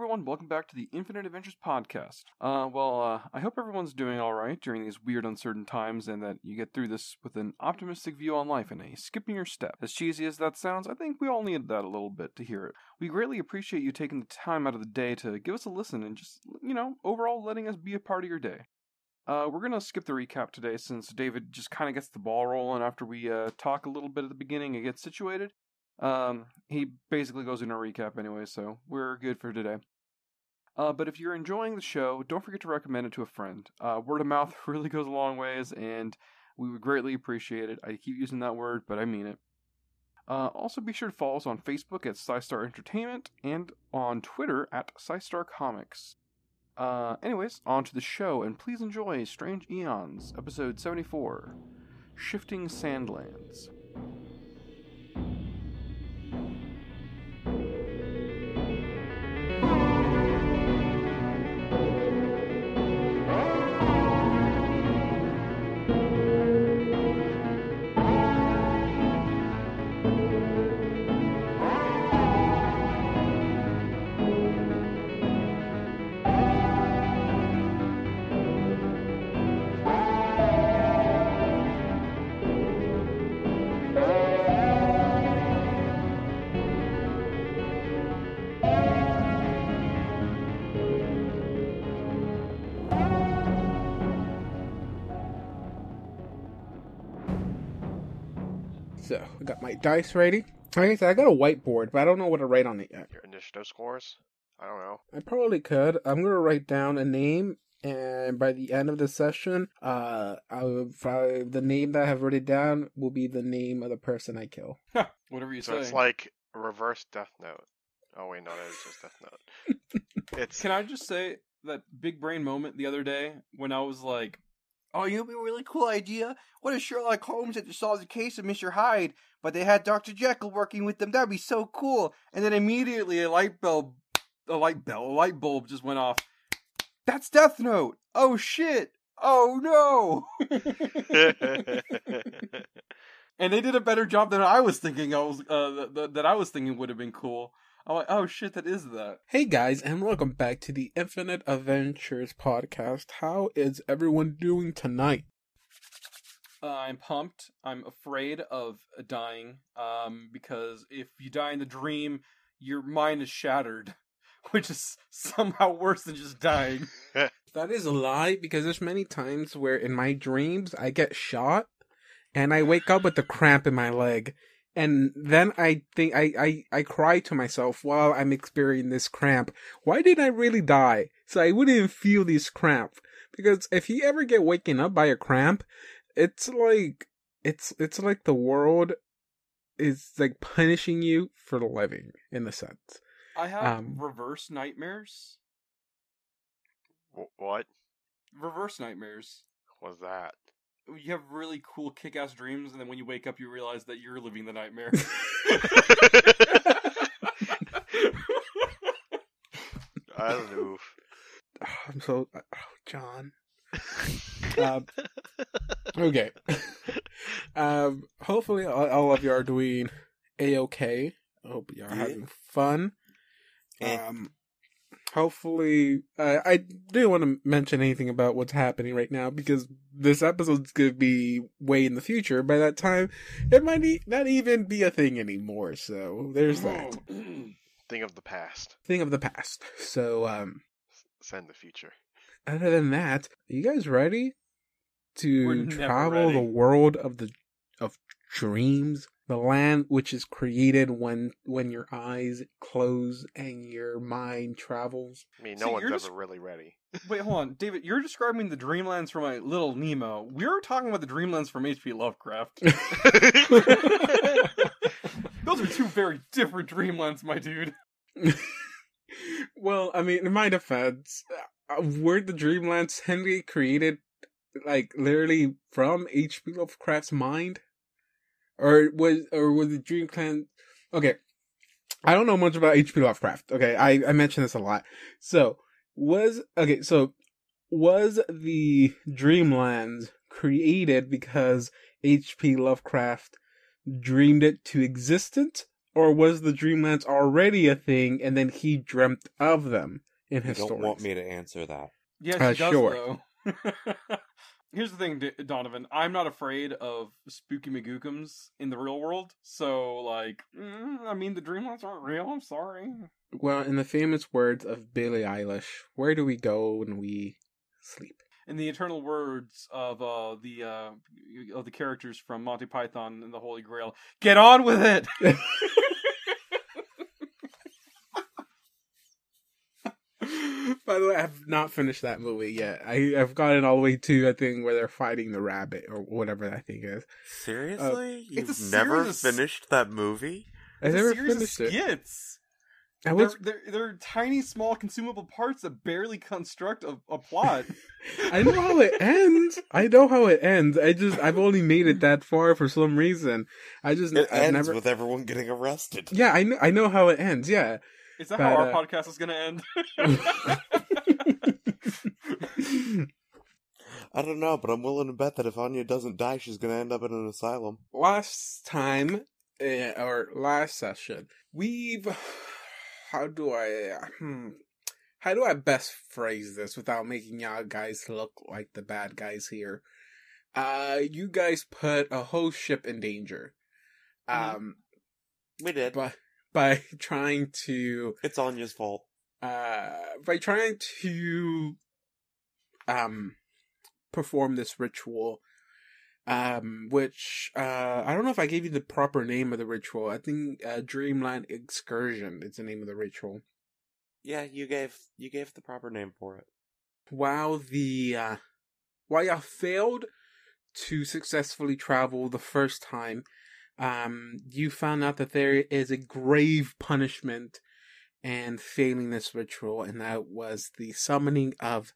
everyone. Welcome back to the Infinite Adventures podcast. Uh, well, uh, I hope everyone's doing all right during these weird, uncertain times, and that you get through this with an optimistic view on life and a skip in your step. As cheesy as that sounds, I think we all needed that a little bit to hear it. We greatly appreciate you taking the time out of the day to give us a listen and just, you know, overall letting us be a part of your day. Uh, we're gonna skip the recap today since David just kind of gets the ball rolling after we uh, talk a little bit at the beginning and get situated. Um, he basically goes into a recap anyway, so we're good for today. Uh, but if you're enjoying the show, don't forget to recommend it to a friend. Uh, word of mouth really goes a long ways, and we would greatly appreciate it. I keep using that word, but I mean it. Uh, also, be sure to follow us on Facebook at SciStar Entertainment and on Twitter at SciStar Comics. Uh, anyways, on to the show, and please enjoy Strange Aeons, episode 74 Shifting Sandlands. My dice ready. Like I said, I got a whiteboard, but I don't know what to write on it yet. Your initiative scores? I don't know. I probably could. I'm gonna write down a name, and by the end of the session, uh, I'll probably, the name that I have written down will be the name of the person I kill. Whatever you So say. it's like reverse Death Note. Oh wait, no, that is just Death Note. it's Can I just say that big brain moment the other day when I was like, "Oh, you know, what'd be a really cool idea. What if Sherlock Holmes had to solve the case of Mister Hyde, but they had Doctor Jekyll working with them? That'd be so cool." And then immediately a light bulb, a light bell, a light bulb just went off. That's Death Note. Oh shit. Oh no. and they did a better job than I was thinking. I was uh, th- that I was thinking would have been cool. I'm like, oh shit, that is that. Hey guys, and welcome back to the Infinite Adventures podcast. How is everyone doing tonight? Uh, I'm pumped. I'm afraid of dying. Um, because if you die in the dream, your mind is shattered, which is somehow worse than just dying. That is a lie because there's many times where in my dreams I get shot and I wake up with a cramp in my leg. And then I think I, I, I cry to myself while I'm experiencing this cramp. Why did I really die? So I wouldn't feel this cramp. Because if you ever get waken up by a cramp, it's like it's it's like the world is like punishing you for living in a sense. I have Um, reverse nightmares. What Reverse nightmares. What's that? You have really cool kick-ass dreams, and then when you wake up, you realize that you're living the nightmare. I don't know. I'm so oh, John. um, okay. um, hopefully, all, all of you are doing a okay. I hope you are Yeah. having fun. Um, hopefully, uh, I didn't want to mention anything about what's happening right now because this episode's gonna be way in the future. By that time, it might e- not even be a thing anymore. So there's that Thing of the past. thing of the past. So, um, Send the future. other than that, are you guys ready to We're travel ready. the world of the of dreams, the land which is created when when your eyes close and your mind travels? I mean, See, no one's you're ever just- really ready. Wait, hold on, David. You're describing the Dreamlands from my Little Nemo. We're talking about the Dreamlands from H.P. Lovecraft. Those are two very different Dreamlands, my dude. well, I mean, in my defense, uh, were the Dreamlands Henry created like literally from H.P. Lovecraft's mind, or was or was the Dreamland? Okay, I don't know much about H.P. Lovecraft. Okay, I I mentioned this a lot. So was okay. So was the Dreamlands created because H.P. Lovecraft dreamed it to existence, or was the Dreamlands already a thing and then he dreamt of them in You his don't stories? want me to answer that. Yes, Uh, she does sure. Here's the thing, D- Donovan. I'm not afraid of spooky McGookums in the real world. So, like, mm, I mean, the Dreamlands aren't real. I'm sorry. Well, in the famous words of Billie Eilish, where do we go when we sleep? In the eternal words of uh, the uh, of the characters from Monty Python and the Holy Grail, get on with it. By the way, I have not finished that movie yet. I, I've gotten all the way to a thing where they're fighting the rabbit or whatever that thing is. Seriously? it's You've never series- finished that movie? I've It's a never series of finished it. skits. I They're, they're, they're tiny, small, consumable parts that barely construct a, a plot. I know how it ends. I know how it ends. I just I've only made it that far for some reason. I just It I've ends never. with everyone getting arrested. Yeah, I know. I know how it ends. Yeah. Is that But, how our uh, podcast is going to end? I don't know, but I'm willing to bet that if Anya doesn't die, she's gonna end up in an asylum. last time uh, or last session we've how do i hmm, how do i best phrase this without making y'all guys look like the bad guys here uh you guys put a whole ship in danger Mhm. um We did. by by trying to It's Anya's fault. uh by trying to um perform this ritual um which uh i don't know if i gave you the proper name of the ritual i think uh dreamland excursion is the name of the ritual Yeah, you gave you gave the proper name for it. while the uh while y'all failed to successfully travel the first time um you found out that there is a grave punishment and failing this ritual and that was the summoning of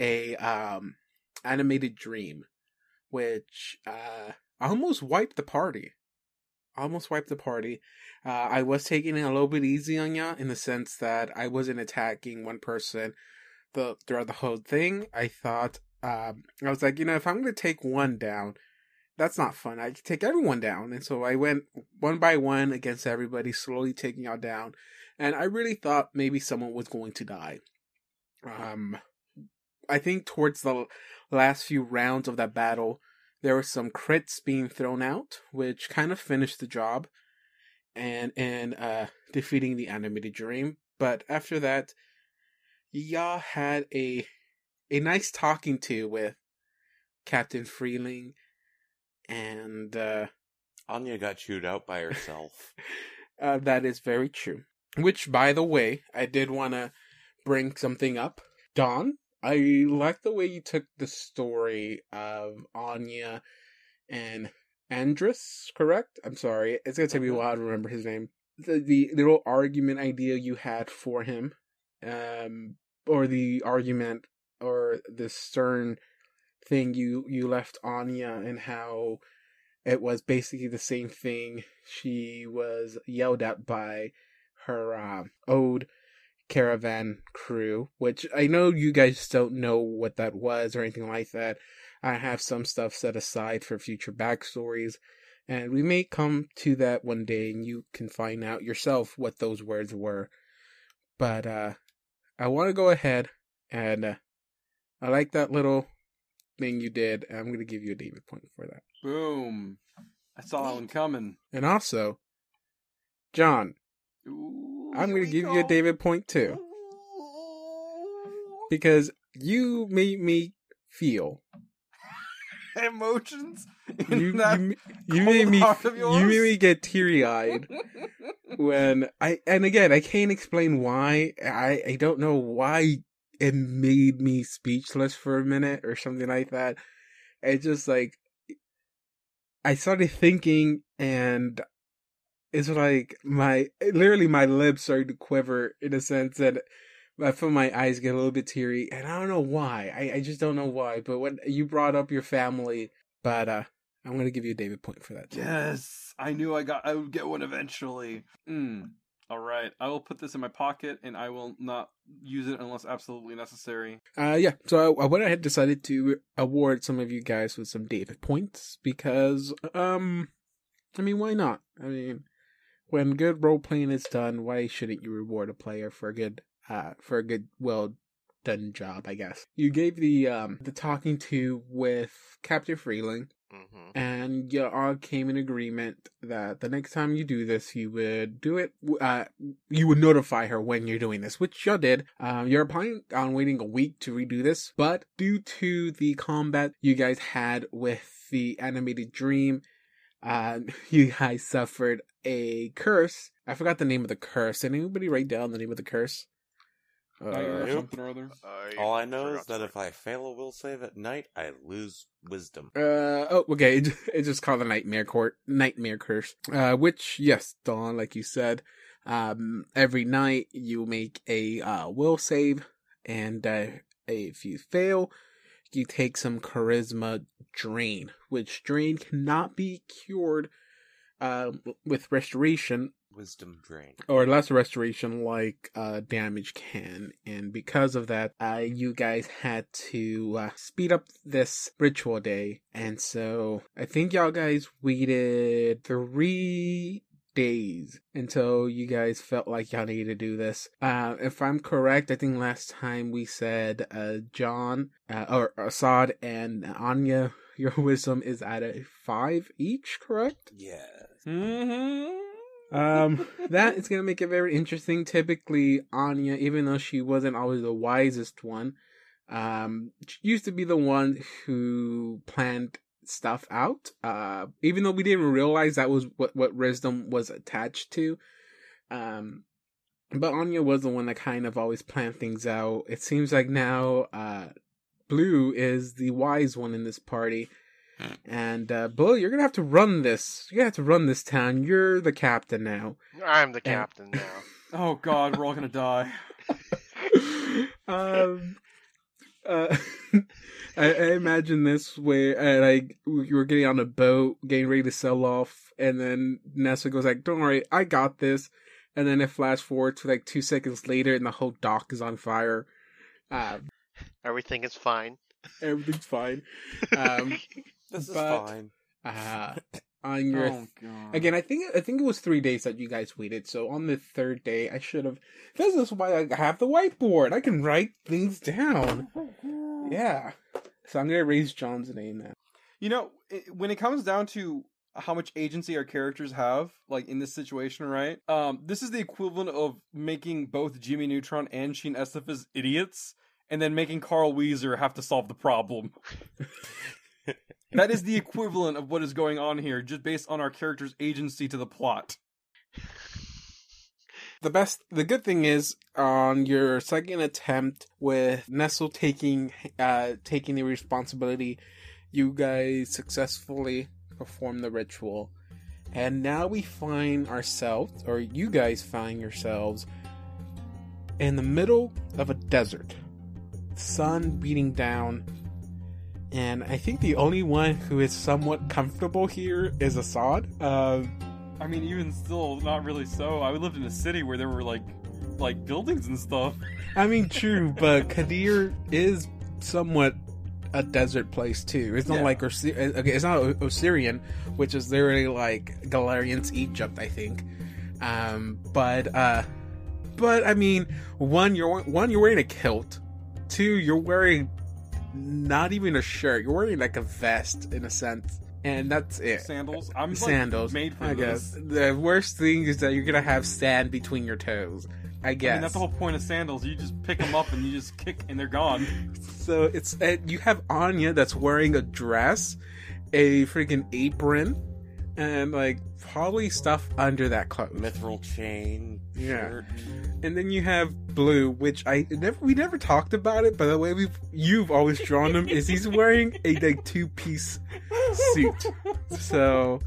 a um animated dream which uh almost wiped the party. Almost wiped the party. Uh i was taking it a little bit easy on ya in the sense that i wasn't attacking one person the throughout the whole thing. I thought um i was like you know if i'm gonna take one down that's not fun. I can take everyone down. And so i went one by one against everybody slowly taking y'all down. And i really thought maybe someone was going to die. Um i think towards the last few rounds of that battle there were some crits being thrown out which kind of finished the job and and uh defeating the animated dream but after that y'all had a a nice talking to with captain freeling and uh Anya got chewed out by herself. uh, that is very true. Which, by the way, I did want to bring something up. Don, I like the way you took the story of Anya and Andrus, correct? I'm sorry. It's going to take me a Mhm. while to remember his name. The, the little argument idea you had for him, um, or the argument, or the stern thing you, you left Anya and how it was basically the same thing. She was yelled at by her uh, ode caravan crew, which I know you guys don't know what that was or anything like that. I have some stuff set aside for future backstories, and we may come to that one day and you can find out yourself what those words were. But uh, I want to go ahead and uh, I like that little thing you did. I'm going to give you a David point for that. Boom. I saw that one coming. And also, John, Ooh, I'm going to give you a. David point too. Because you made me feel. Emotions You, you, you made me you made me get teary eyed when I and again I can't explain why I I don't know why it made me speechless for a minute or something like that. It just like I started thinking and it's like my literally my lips started to quiver in a sense that I feel my eyes get a little bit teary and I don't know why. I, I just don't know why. But when you brought up your family, but uh I'm gonna give you a David point for that. too. yes, I knew I got. I would get one eventually. Mm. All right, I will put this in my pocket, and I will not use it unless absolutely necessary. Uh, yeah. So I, I went ahead decided to award some of you guys with some David points because, um, I mean, why not? I mean, when good role playing is done, why shouldn't you reward a player for a good uh for a good well done job, I guess. You gave the um the talking to with Captain Freeling hmm and you all came in agreement that the next time you do this, you would do it. Uh, you would notify her when you're doing this, which y'all did. Um, you're planning on waiting a week to redo this, but due to the combat you guys had with the animated dream, uh, you guys suffered a curse. I forgot the name of the curse. Did anybody write down the name of the curse? Nightmare or something or other. All I know is that if I fail a will save at night, I lose wisdom. Uh oh, okay. It, it's just called the Nightmare Court, Nightmare Curse. Uh, which yes, Dawn, like you said, um, every night you make a uh will save, and uh, if you fail, you take some charisma drain, which drain cannot be cured, uh, with restoration Wisdom drain. or less restoration like uh damage can and because of that uh you guys had to uh, speed up this ritual day and so i think y'all guys waited three days until you guys felt like y'all needed to do this uh if i'm correct i think last time we said uh john uh, or assad and anya your wisdom is at a five each correct Yeah. Mm-hmm. um, that is gonna make it very interesting. Typically, Anya, even though she wasn't always the wisest one, um, she used to be the one who planned stuff out. Uh, even though we didn't realize that was what what wisdom was attached to. Um, but Anya was the one that kind of always planned things out. It seems like now, uh, Blue is the wise one in this party. And uh Bull, you're gonna have to run this. You're gonna have to run this town. You're the captain now. I'm the captain now. Oh God, we're all gonna die. um, uh, I, I imagine this where uh, like you were getting on a boat, getting ready to sell off, and then Nessa goes like, "Don't worry, I got this." And then it flash forward to like two seconds later, and the whole dock is on fire. Uh, Everything is fine. everything's fine. Um, This is But- fine. uh, on your Oh God. Again, I think I think it was three days that you guys waited. So on the third day, I should have. This is why I have the whiteboard. I can write things down. Yeah. So I'm gonna raise John's name now. You know, it, when it comes down to how much agency our characters have, like in this situation, right? Um, this is the equivalent of making both Jimmy Neutron and Sheen Estevez idiots, and then making Carl Wheezer have to solve the problem. that is the equivalent of what is going on here, just based on our characters' agency to the plot. The best, the good thing is on your second attempt with Nestle taking, uh, taking the responsibility, you guys successfully perform the ritual, and now we find ourselves, or you guys find yourselves, in the middle of a desert, sun beating down, and I think the only one who is somewhat comfortable here is Assad. Uh, I mean, even still, not really so. I lived in a city where there were like, like buildings and stuff. I mean, true, but Kadir is somewhat a desert place too. It's not Yeah. like Osir- okay, it's not Osirian, which is literally like Golarion's Egypt, I think. Um, but uh, but I mean, one you're one you're wearing a kilt, two you're wearing not even a shirt. You're wearing like a vest in a sense, and that's it. Sandals. I'm like, Sandals, made for I this. guess. The worst thing is that you're gonna have sand between your toes. I guess. I mean, that's the whole point of sandals. You just pick them up and you just kick, and they're gone. So it's uh, you have Anya that's wearing a dress, a freaking apron, and like probably stuff under that clothes. Mithril chain. Yeah. Shirt. And then you have Blue, which I never we never talked about it, but the way we've you've always drawn him is he's wearing a like two piece suit. So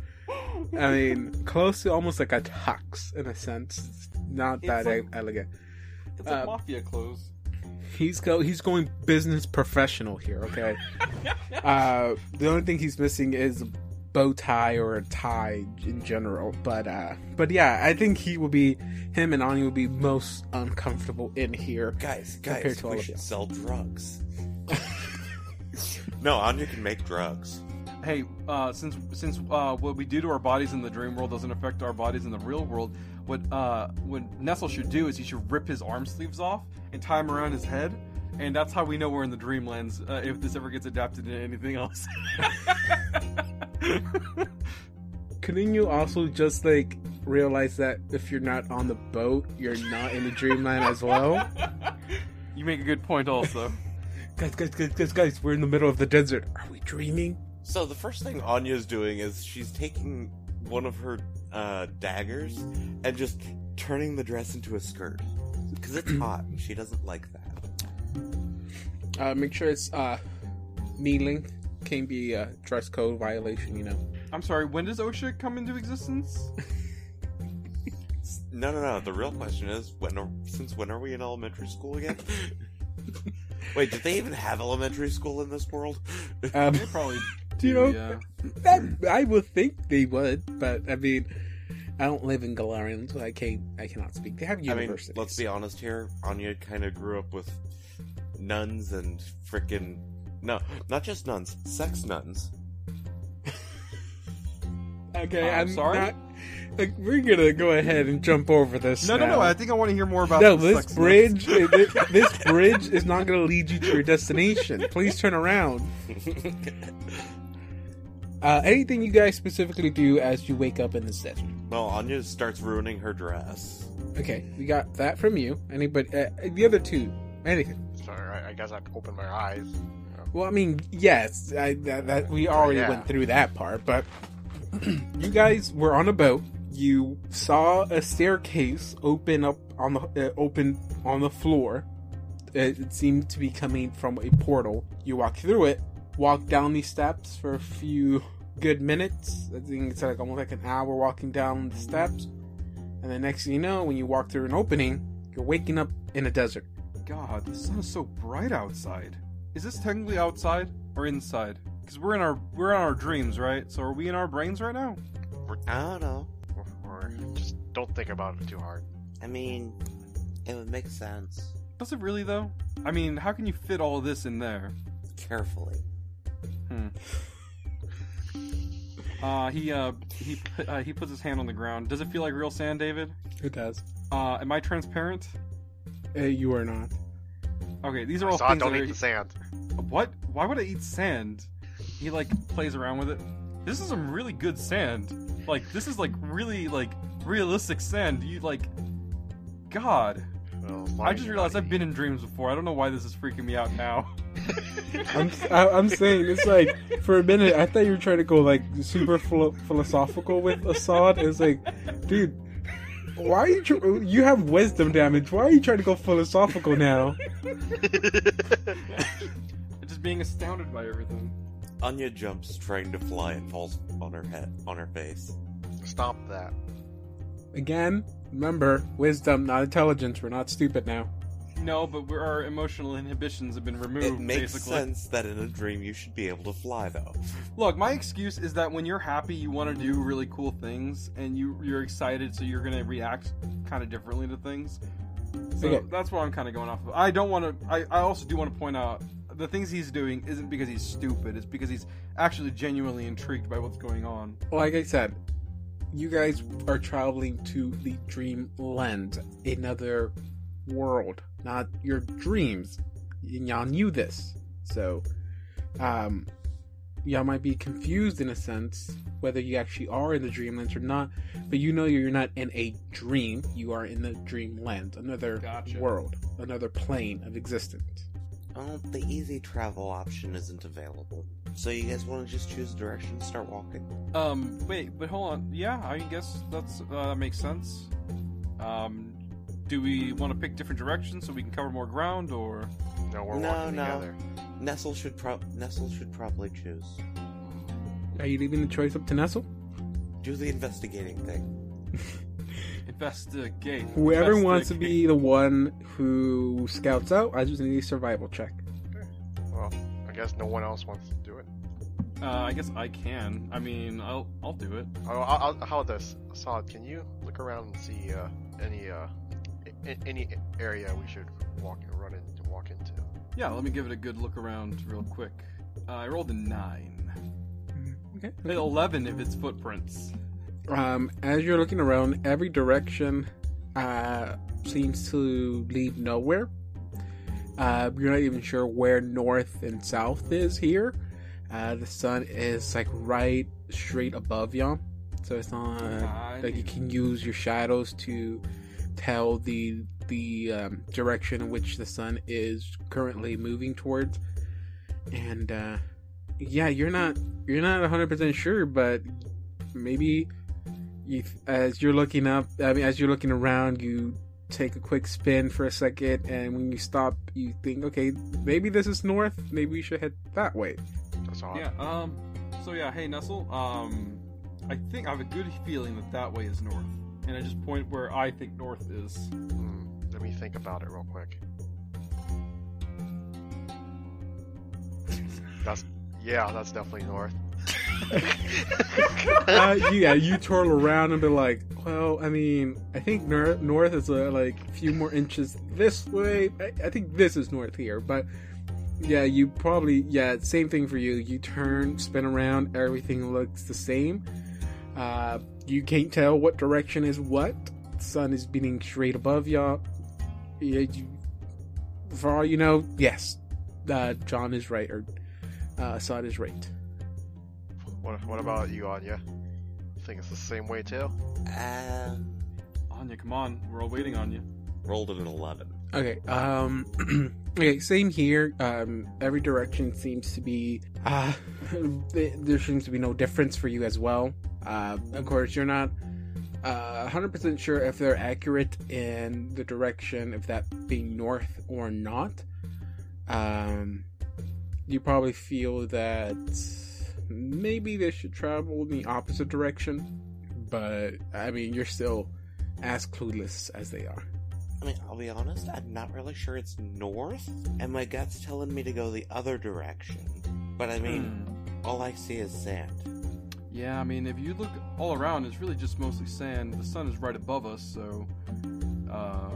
I mean, close to almost like a tux in a sense. It's not It's that like- e- elegant. It's like Uh, mafia clothes. He's go he's going business professional here, okay? uh the only thing he's missing is a bow tie or a tie in general. But uh but yeah, I think he will be him and Ani will be most uncomfortable in here. Guys, Compared guys, to we of should you. sell drugs. no, Anya can make drugs. hey, uh, since since uh, what we do to our bodies in the dream world doesn't affect our bodies in the real world, what uh, what Nestle should do is he should rip his arm sleeves off and tie them around his head, and that's how we know we're in the dreamlands. Uh, if this ever gets adapted to anything else. Couldn't you also just like realize that if you're not on the boat, you're not in the dreamland as well? you make a good point, also. guys, guys, guys, guys, guys, we're in the middle of the desert. Are we dreaming? So the first thing Anya's doing is she's taking one of her uh, daggers and just turning the dress into a skirt because it's hot. and She doesn't like that. Uh, make sure it's uh, kneeling. Can't be a dress code violation, you know. I'm sorry. When does OSHA come into existence? No, no, no. The real question is when? Are, since when are we in elementary school again? Wait, did they even have elementary school in this world? Um, They probably Do you know- yeah. that, I would think they would, but I mean, I don't live in Golarion, so I can't. I cannot speak. They have I mean, let's be honest here. Anya kind of grew up with nuns and frickin' no, not just nuns, sex nuns. Okay, Uh, I'm sorry? Not, like, we're gonna go ahead and jump over this. No, no, now. no. I think I want to hear more about no, this sex bridge, nuts. this, this bridge is not going to lead you to your destination. Please turn around. Uh, anything you guys specifically do as you wake up in this desert? well, Anya starts ruining her dress. Okay, we got that from you. Anybody? Uh, the other two? Anything? Sorry, I, I guess I opened my eyes. Well, I mean, yes, I, that, that we already yeah. went through that part, but you guys were on a boat. You saw a staircase open up on the uh, open on the floor. It, it seemed to be coming from a portal. You walk through it, walk down these steps for a few good minutes. I think it's like almost like an hour walking down the steps, and the next thing you know, when you walk through an opening, you're waking up in a desert. God, the sun is so bright outside. Is this technically outside or inside? Because we're in our we're in our dreams, right? So are we in our brains right now? I don't know. Or just don't think about it too hard. I mean, it would make sense. Does it really though? I mean, how can you fit all of this in there? Carefully. Hmm. Uh, he uh he put- uh, he puts his hand on the ground. Does it feel like real sand, David? It does. Uh, am I transparent? Uh, you are not. Okay, these are all Saw things don't that eat are, the sand. What? Why would I eat sand? He like plays around with it. This is some really good sand. Like this is like really like realistic sand. You like, God. Well, I just realized not I've been in dreams before. I don't know why this is freaking me out now. I'm I, I'm saying it's like for a minute I thought you were trying to go like super philo- philosophical with Assad. It's like, dude, why are you tr- you have wisdom damage? Why are you trying to go philosophical now? just being astounded by everything. Anya jumps, trying to fly, and falls on her head, on her face. Stop that. Again, remember wisdom, not intelligence. We're not stupid now. No, but we're, our emotional inhibitions have been removed. It makes basically. sense that in a dream you should be able to fly, though. Look, my excuse is that when you're happy, you want to do really cool things, and you you're excited, so you're gonna react kind of differently to things. So Okay. that's what I'm kind of going off of. I don't want to. I, I also do want to point out the things he's doing isn't because he's stupid. It's because he's actually genuinely intrigued by what's going on. Like I said, you guys are traveling to the dreamland, another world, not your dreams. And y'all knew this. So, um, y'all might be confused in a sense whether you actually are in the dreamlands or not, but you know you're not in a dream. You are in the dreamland, another Gotcha. world, another plane of existence. Oh, the easy travel option isn't available. So you guys want to just choose a direction and start walking? Um, wait, but hold on. Yeah, I guess that's uh, that makes sense. Um, do we want to pick different directions so we can cover more ground, or No, we're No, walking no. together. Nestle should pro- Nestle should probably choose. Are you leaving the choice up to Nestle? Do the investigating thing. investigate? Whoever wants to be the one who scouts out, I just need a survival check. Well, I guess no one else wants to do it. Uh, I guess I can. I mean, I'll I'll do it. Oh, I'll, I'll, how about this, Assad? Can you look around and see uh, any uh, a- any area we should walk run in and walk into? Yeah, let me give it a good look around real quick. Uh, I rolled a nine. Okay. Eleven if it's footprints. Um, as you're looking around, every direction uh, seems to lead nowhere. Uh, you're not even sure where north and south is here. Uh, the sun is like right straight above y'all, so it's not I like you can use your shadows to tell the the um, direction in which the sun is currently moving towards. And uh, yeah, you're not you're not 100 percent sure, but maybe you as you're looking up, I mean, as you're looking around, you take a quick spin for a second, and when you stop, you think, okay, maybe this is north. Maybe we should head that way. That's odd. Yeah. Um. So yeah. Hey, Nestle. Um. I think I have a good feeling that that way is north, and I just point where I think north is. Hmm, let me think about it real quick. That's yeah, that's definitely north. uh, yeah, you twirl around and be like, well, I mean, I think nor- north is uh, like a few more inches this way. I-, I think this is north here, but yeah, you probably yeah, same thing for you. You turn, spin around, everything looks the same. Uh, you can't tell what direction is what. The sun is beating straight above y'all. Yeah, you, for all you know, yes, uh, John is right or uh, Assad is right. What what about you, Anya? Think it's the same way too? Um, Anya, come on. We're all waiting on you. rolled an 11. Okay. Um. okay. Same here. Um. Every direction seems to be. Uh. There seems to be no difference for you as well. Uh. Of course, you're not. Uh, 100% sure if they're accurate in the direction, if that being north or not. Um, you probably feel that maybe they should travel in the opposite direction, but I mean, you're still as clueless as they are. I mean, I'll be honest, I'm not really sure it's north, and my gut's telling me to go the other direction. But I mean, Hmm. all I see is sand. Yeah, I mean, if you look all around, it's really just mostly sand. The sun is right above us, so uh,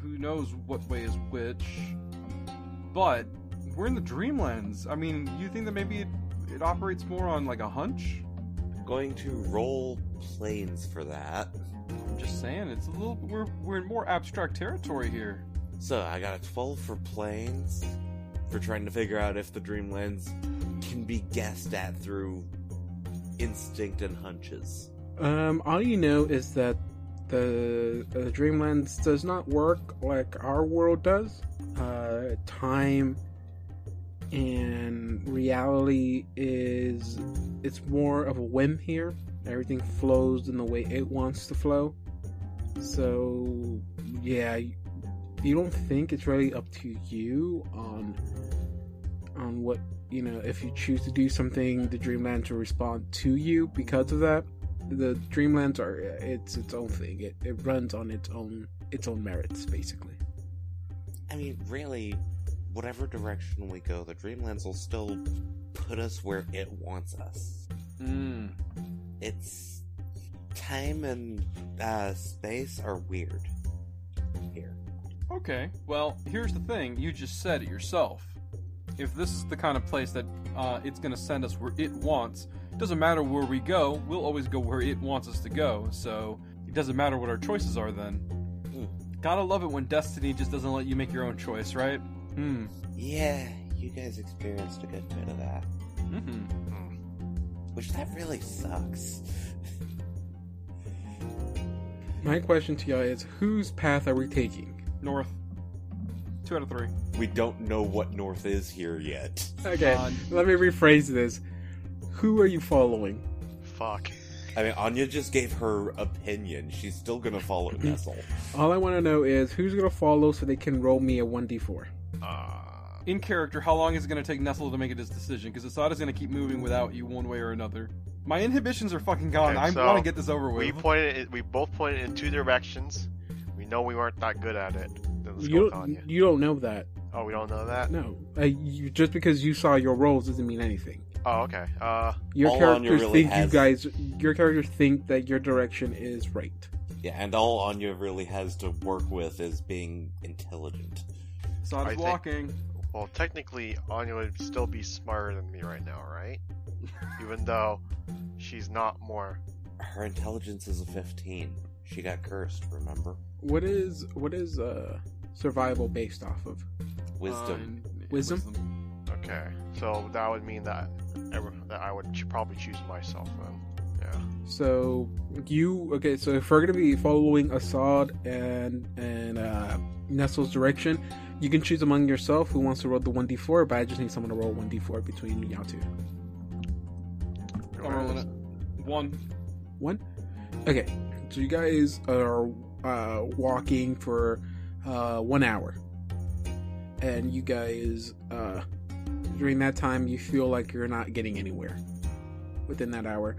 who knows what way is which? But we're in the Dreamlands. I mean, you think that maybe it, it operates more on like a hunch? Going to roll planes for that. I'm just saying, it's a little. We're we're in more abstract territory here. So I got a 12 for planes for trying to figure out if the Dreamlands can be guessed at through instinct and hunches. Um, all you know is that the uh, Dreamlands does not work like our world does. Uh, time and reality is it's more of a whim here. Everything flows in the way it wants to flow. So yeah, you don't think it's really up to you on on what you know if you choose to do something the dreamlands will respond to you because of that the dreamlands are it's its own thing it, it runs on its own its own merits basically I mean, really, whatever direction we go, the Dreamlands will still put us where it wants us. Mm. It's. Time and uh, space are weird here. Okay. Well, here's the thing. You just said it yourself. If this is the kind of place that uh, it's going to send us where it wants, it doesn't matter where we go. We'll always go where it wants us to go. So it doesn't matter what our choices are then. Hmm. Gotta love it when destiny just doesn't let you make your own choice, right? Hmm. Yeah, you guys experienced a good bit of that. Mm-hmm. Hmm. Which that really sucks. my question to y'all is whose path are we taking North. Two out of three. we don't know what north is here yet. okay let me rephrase this who are you following Fuck. I mean, Anya just gave her opinion. She's still gonna follow Nestle. all i want to know is who's gonna follow so they can roll me a 1d4 Uh, in character, how long is it going to take Nestle to make this decision? Because Asada's going to keep moving without you one way or another. My inhibitions are fucking gone. Okay, I so want to get this over with. we pointed. in- We both pointed in two directions. We know we weren't that good at it. Then let's go you with don't, you don't know that Oh, we don't know that. no uh, you, just because you saw your rolls doesn't mean anything Oh, okay. Uh, Your All characters really think has- you guys. Your characters think that your direction is right. Yeah, and all Anya really has to work with is being intelligent. Asada's I think- walking. well, technically, Anya would still be smarter than me right now, right? even though she's not more. Her intelligence is a 15. She got cursed, remember? What is what is uh survival based off of? Wisdom. Uh, Wisdom? Okay, so that would mean that that I would probably choose myself then. Yeah. So you okay? So if we're gonna be following Assad and and uh, Nestle's direction, you can choose among yourself who wants to roll the one d four. But I just need someone to roll one d four between y'all two. I'm rolling it. One. One. Okay. So you guys are uh, walking for uh, one hour, and you guys uh, during that time you feel like you're not getting anywhere within that hour.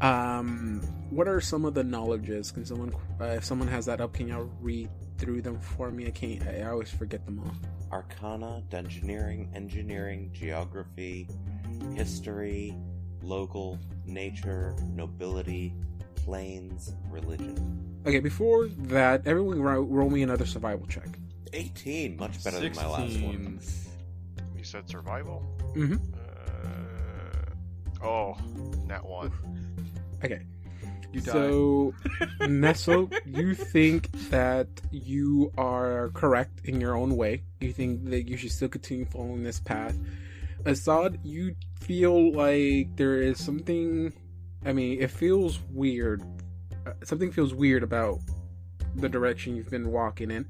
Um, what are some of the knowledges? Can someone, uh, if someone has that up, can y'all read through them for me? I can't. I always forget them all. Arcana, Dungeoneering, engineering, geography, history, local, nature, nobility, planes, religion. Okay. Before that, everyone ro- roll me another survival check. 18, much better than my last one. You said survival? Mhm. Uh, oh, that one. Okay. You die. So, Nestle, you think that you are correct in your own way. You think that you should still continue following this path. Assad, you feel like there is something. I mean, it feels weird. Uh, Something feels weird about the direction you've been walking in.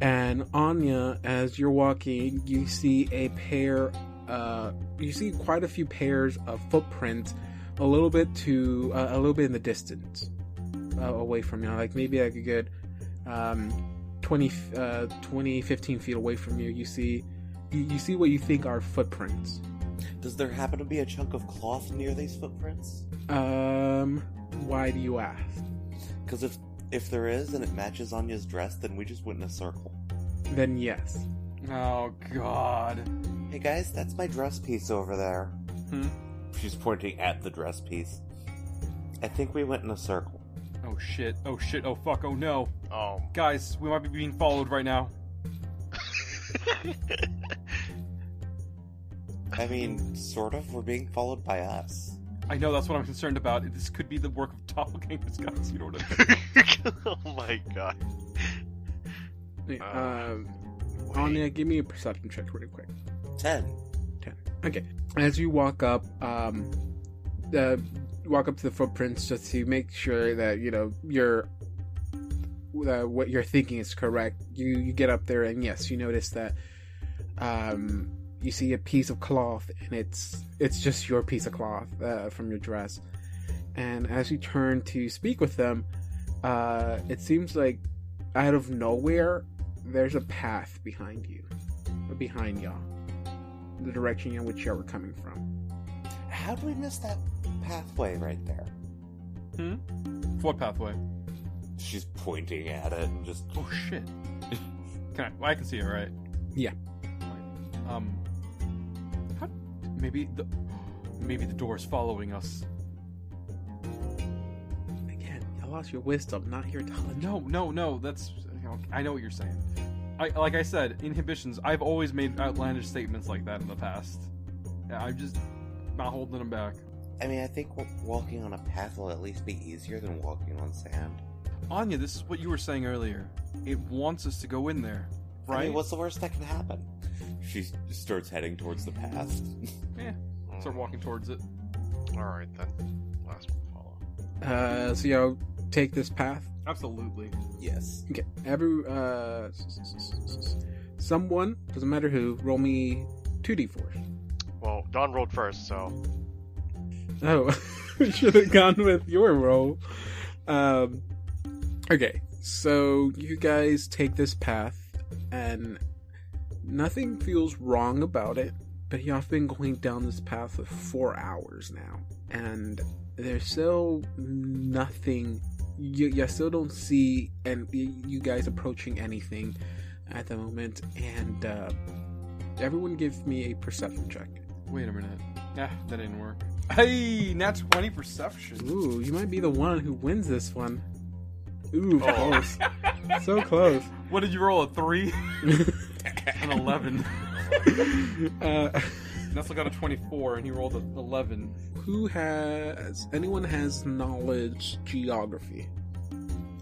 And Anya, as you're walking, you see a pair. Uh, you see quite a few pairs of footprints a little bit to uh, a little bit in the distance uh, away from you like maybe like a good um 20 uh 20 15 feet away from you you see you, you see what you think are footprints Does there happen to be a chunk of cloth near these footprints? um why do you ask Because if if there is and it matches Anya's dress, then we just went in a circle. then yes Oh God. Hey guys, that's my dress piece over there. Hmm? She's pointing at the dress piece. I think we went in a circle. Oh shit. Oh shit. Oh fuck. Oh no. Oh. Guys, we might be being followed right now. I mean, sort of. We're being followed by us. I know that's what I'm concerned about. This could be the work of doppelgangers, guys. You know what I mean? oh my god. Uh, um Anya give me a perception check really quick Ten. Ten. Okay. As you walk up, um, uh, walk up to the footprints just to make sure that you know you're uh, what you're thinking is correct. You you get up there and yes, you notice that um, you see a piece of cloth and it's it's just your piece of cloth uh, from your dress. And as you turn to speak with them, uh, it seems like out of nowhere there's a path behind you, behind y'all the direction in which y'all were coming from. How do we miss that pathway right there? Hmm what pathway? She's pointing at it and just. Oh shit. Can I? well, I can see it, right? Yeah. Um. How, maybe the maybe the door is following us. Again, you lost your wisdom, not your intelligence. No, no, no. That's I know what you're saying. I like I said, inhibitions. I've always made outlandish statements like that in the past. Yeah, I'm just not holding them back. I mean, I think walking on a path will at least be easier than walking on sand. Anya, this is what you were saying earlier. It wants us to go in there, I right? mean, what's the worst that can happen? She starts heading towards the path. yeah. Start walking towards it. Alright then. Last one follow. Uh, so y'all take this path. Absolutely. yes. Okay, every uh, someone doesn't matter who. Roll me two d four. Well, Don rolled first, so. Oh, We should have gone with your roll. Um, okay, so you guys take this path, and nothing feels wrong about it. But y'all've been going down this path for four hours now, and there's still nothing. You, you still don't see, and y- you guys approaching anything at the moment. And uh, everyone, give me a perception check. Wait a minute. Ah, that didn't work. Hey, nat 20 perception. Ooh, you might be the one who wins this one. Ooh, Oh. close. so close. What did you roll? A 3? An 11. uh, Nestle got a 24 and he rolled a 11. Who has anyone has knowledge geography?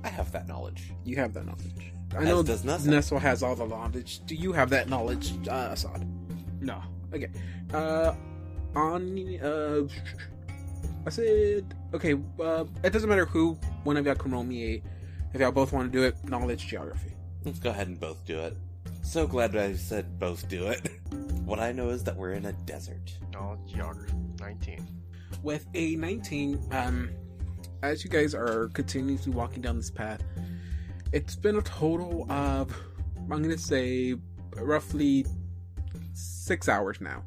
I have that knowledge. You have that knowledge. I As know does Nestle. Nestle has all the knowledge. Do you have that knowledge, uh, Assad? No. Okay. Uh, on uh, I said okay. Uh, it doesn't matter who. One of y'all can roll me a. If y'all both want to do it, knowledge geography. Let's go ahead and both do it. So glad I said both do it. What I know is that we're in a desert. Knowledge geography. 19. With a 19, um, as you guys are continuously walking down this path, it's been a total of, I'm gonna say, roughly six hours now.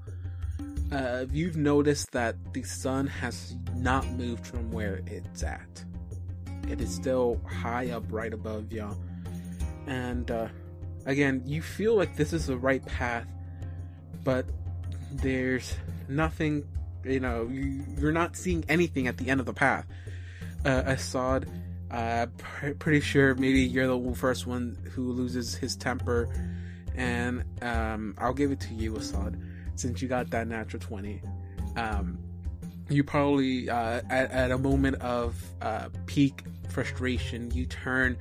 Uh, you've noticed that the sun has not moved from where it's at. It is still high up right above y'all. And, uh, again, you feel like this is the right path, but there's nothing you know you, you're not seeing anything at the end of the path. Uh, assad uh, pr- pretty sure maybe you're the first one who loses his temper. And um, i'll give it to you assad since you got that natural 20 um, you probably uh, at, at a moment of uh, peak frustration you turn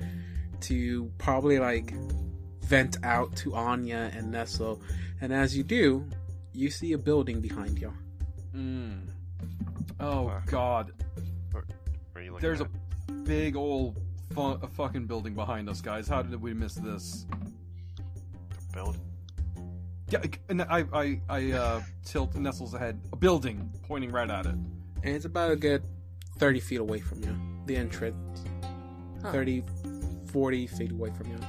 to probably like vent out to anya and nestle and as you do you see a building behind you Mm. Oh Uh, God! Are you There's at? a big old fu- a fucking building behind us, guys. How did we miss this? build. Yeah, and I I I uh, tilt Nestle's head. A building pointing right at it. and it's about a good 30 feet away from you the entrance Huh. 30 40 feet away from you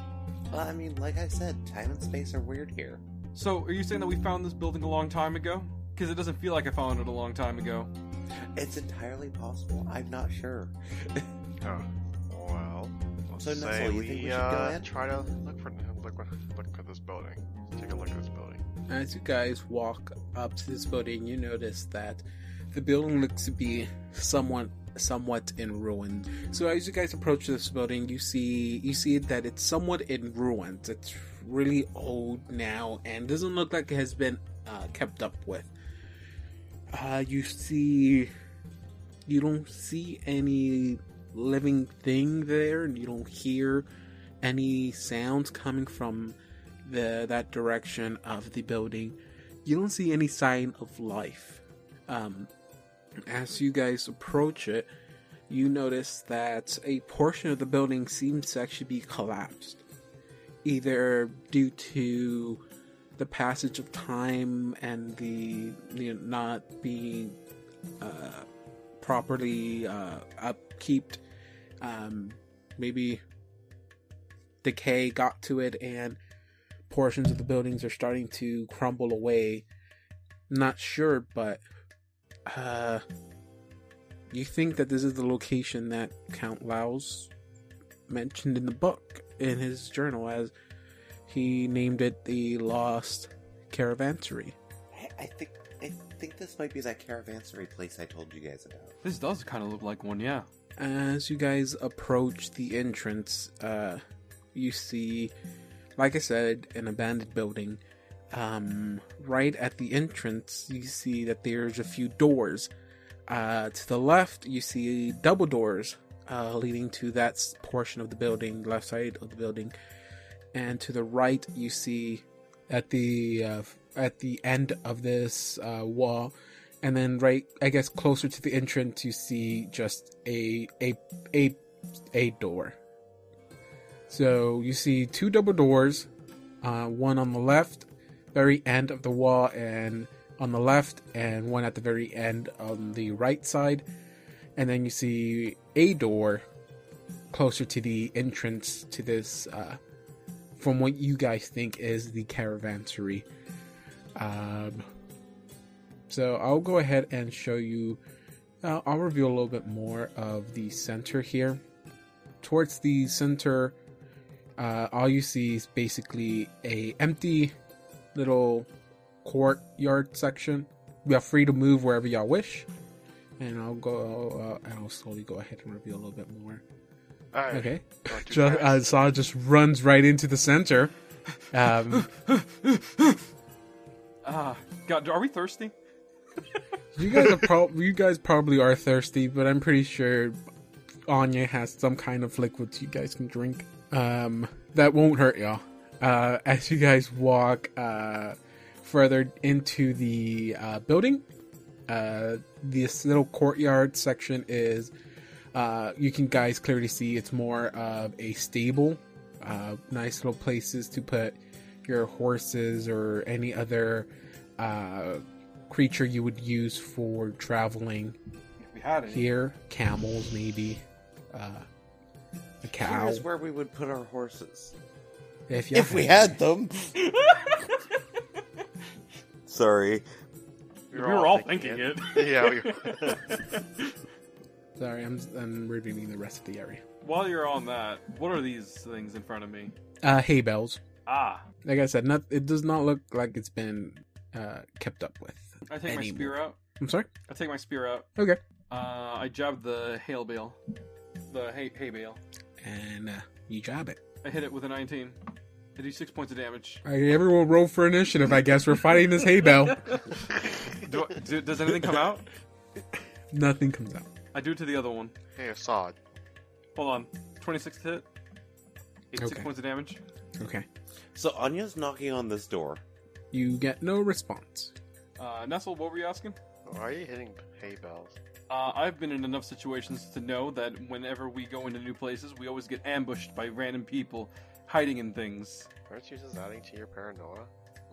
Well, I mean, like I said, time and space are weird here. So, are you saying that we found this building a long time ago? Because it doesn't feel like I found it a long time ago. It's entirely possible. I'm not sure. Oh, well. Let's So, say Nestle, you think we should uh, go in? try to look for look look at this building. Take a look at this building. as you guys walk up to this building you notice that the building looks to be somewhat somewhat in ruins. so as you guys approach this building you see you see that it's somewhat in ruins. It's really old now and doesn't look like it has been uh, kept up with. Uh, you see you don't see any living thing there and you don't hear any sounds coming from the that direction of the building. You don't see any sign of life. Um, as you guys approach it you notice that a portion of the building seems to actually be collapsed either due to the passage of time and the you know, not being uh, properly uh, upkept um, maybe decay got to it and portions of the buildings are starting to crumble away. Not sure, but uh, you think that this is the location that Count Lowls mentioned in the book in his journal as he named it the Lost Caravansary. I, I think I think this might be that caravansary place I told you guys about. This does kind of look like one, yeah. As you guys approach the entrance, uh, you see, like I said, an abandoned building. Um, right at the entrance, you see that there's a few doors. Uh, to the left, you see double doors uh, leading to that portion of the building, left side of the building, and to the right, you see at the uh, at the end of this uh, wall, and then right, I guess closer to the entrance, you see just a a a a door. So you see two double doors, uh, one on the left, very end of the wall, and on the left, and one at the very end on the right side, and then you see a door closer to the entrance to this, uh, from what you guys think is the caravansary. Um, so I'll go ahead and show you. Uh, I'll reveal a little bit more of the center here. Towards the center, uh, all you see is basically a empty little courtyard section. You are free to move wherever y'all wish, and I'll go. Uh, and I'll slowly go ahead and reveal a little bit more. Alright, Okay, just, uh, Saw just runs right into the center. Um, Ah, God, are we thirsty? You guys are prob- you guys probably are thirsty, but I'm pretty sure Anya has some kind of liquids you guys can drink. Um, that won't hurt y'all. Uh, as you guys walk uh, further into the uh, building, uh, this little courtyard section is uh, you can guys clearly see it's more of a stable. Uh, nice little places to put your horses or any other uh, creature you would use for traveling If we had any. here. Camels, maybe. Uh, a cow. Here's where we would put our horses. If, If we had them. Sorry. We were all thinking it. yeah, we, Sorry, I'm, I'm reviewing the rest of the area. While you're on that, what are these things in front of me? Uh, hay bales. Ah, Like I said, not it does not look like it's been uh, kept up with. I take my spear out. I'm sorry. I take my spear out. Okay. Uh, I jab the hail bale, the hay hay bale. And uh, you jab it. I hit it with a 19. I do six points of damage. All right, everyone roll for initiative. I guess we're fighting this hay bale. Do, do, does anything come out? Nothing comes out. I do it to the other one. hey, Assad. Hold on. 26 to hit. 86 Okay. points of damage. Okay. So Anya's knocking on this door. You get no response. Uh, Nestle, what were you asking? Why are you hitting hay bells? Uh, I've been in enough situations to know that whenever we go into new places, we always get ambushed by random people hiding in things. Aren't you just adding to your paranoia?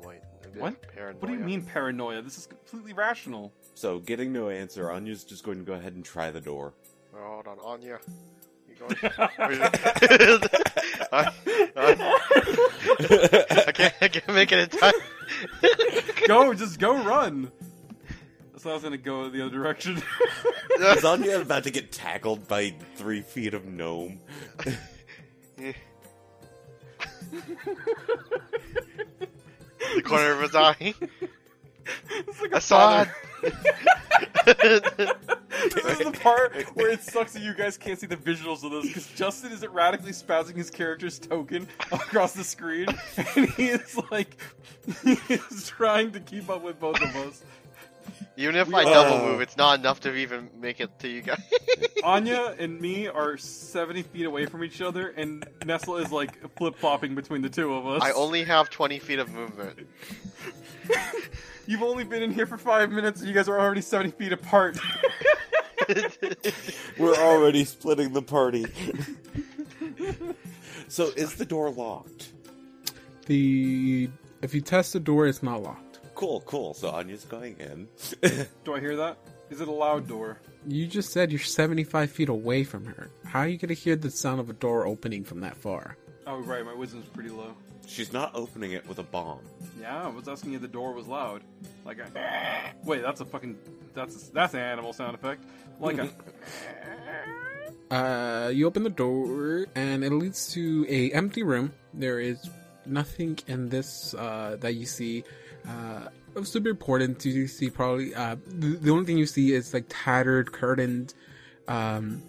Wait, What? Paranoia. What do you mean paranoia? This is completely rational. So, getting no answer, Anya's just going to go ahead and try the door. Oh, hold on, Anya. You going? I, I, I can't. I can't make it in time. go, just go run. So I was gonna go the other direction. Is Anya about to get tackled by three feet of gnome? the corner of his eye. It's like a Assad. this is the part where it sucks that you guys can't see the visuals of this because Justin is erratically spazzing his character's token across the screen, and he is like he is trying to keep up with both of us. Even if I Uh. double move, it's not enough to even make it to you guys. Anya and me are seventy feet away from each other, and Nestle is like flip flopping between the two of us. I only have 20 feet of movement. You've only been in here for five minutes, and you guys are already seventy feet apart. We're already splitting the party. so, is the door locked? The if you test the door, it's not locked. Cool, cool. So Anya's going in. Do I hear that? Is it a loud door? You just said you're 75 feet away from her. How are you gonna hear the sound of a door opening from that far? Oh right, my wisdom's pretty low. She's not opening it with a bomb. Yeah, I was asking if the door was loud. Like a wait, that's a fucking that's a, that's an animal sound effect. Like a Uh, you open the door and it leads to a empty room. There is nothing in this uh, that you see uh, super important. You see probably uh, the, the only thing you see is like tattered curtains, um,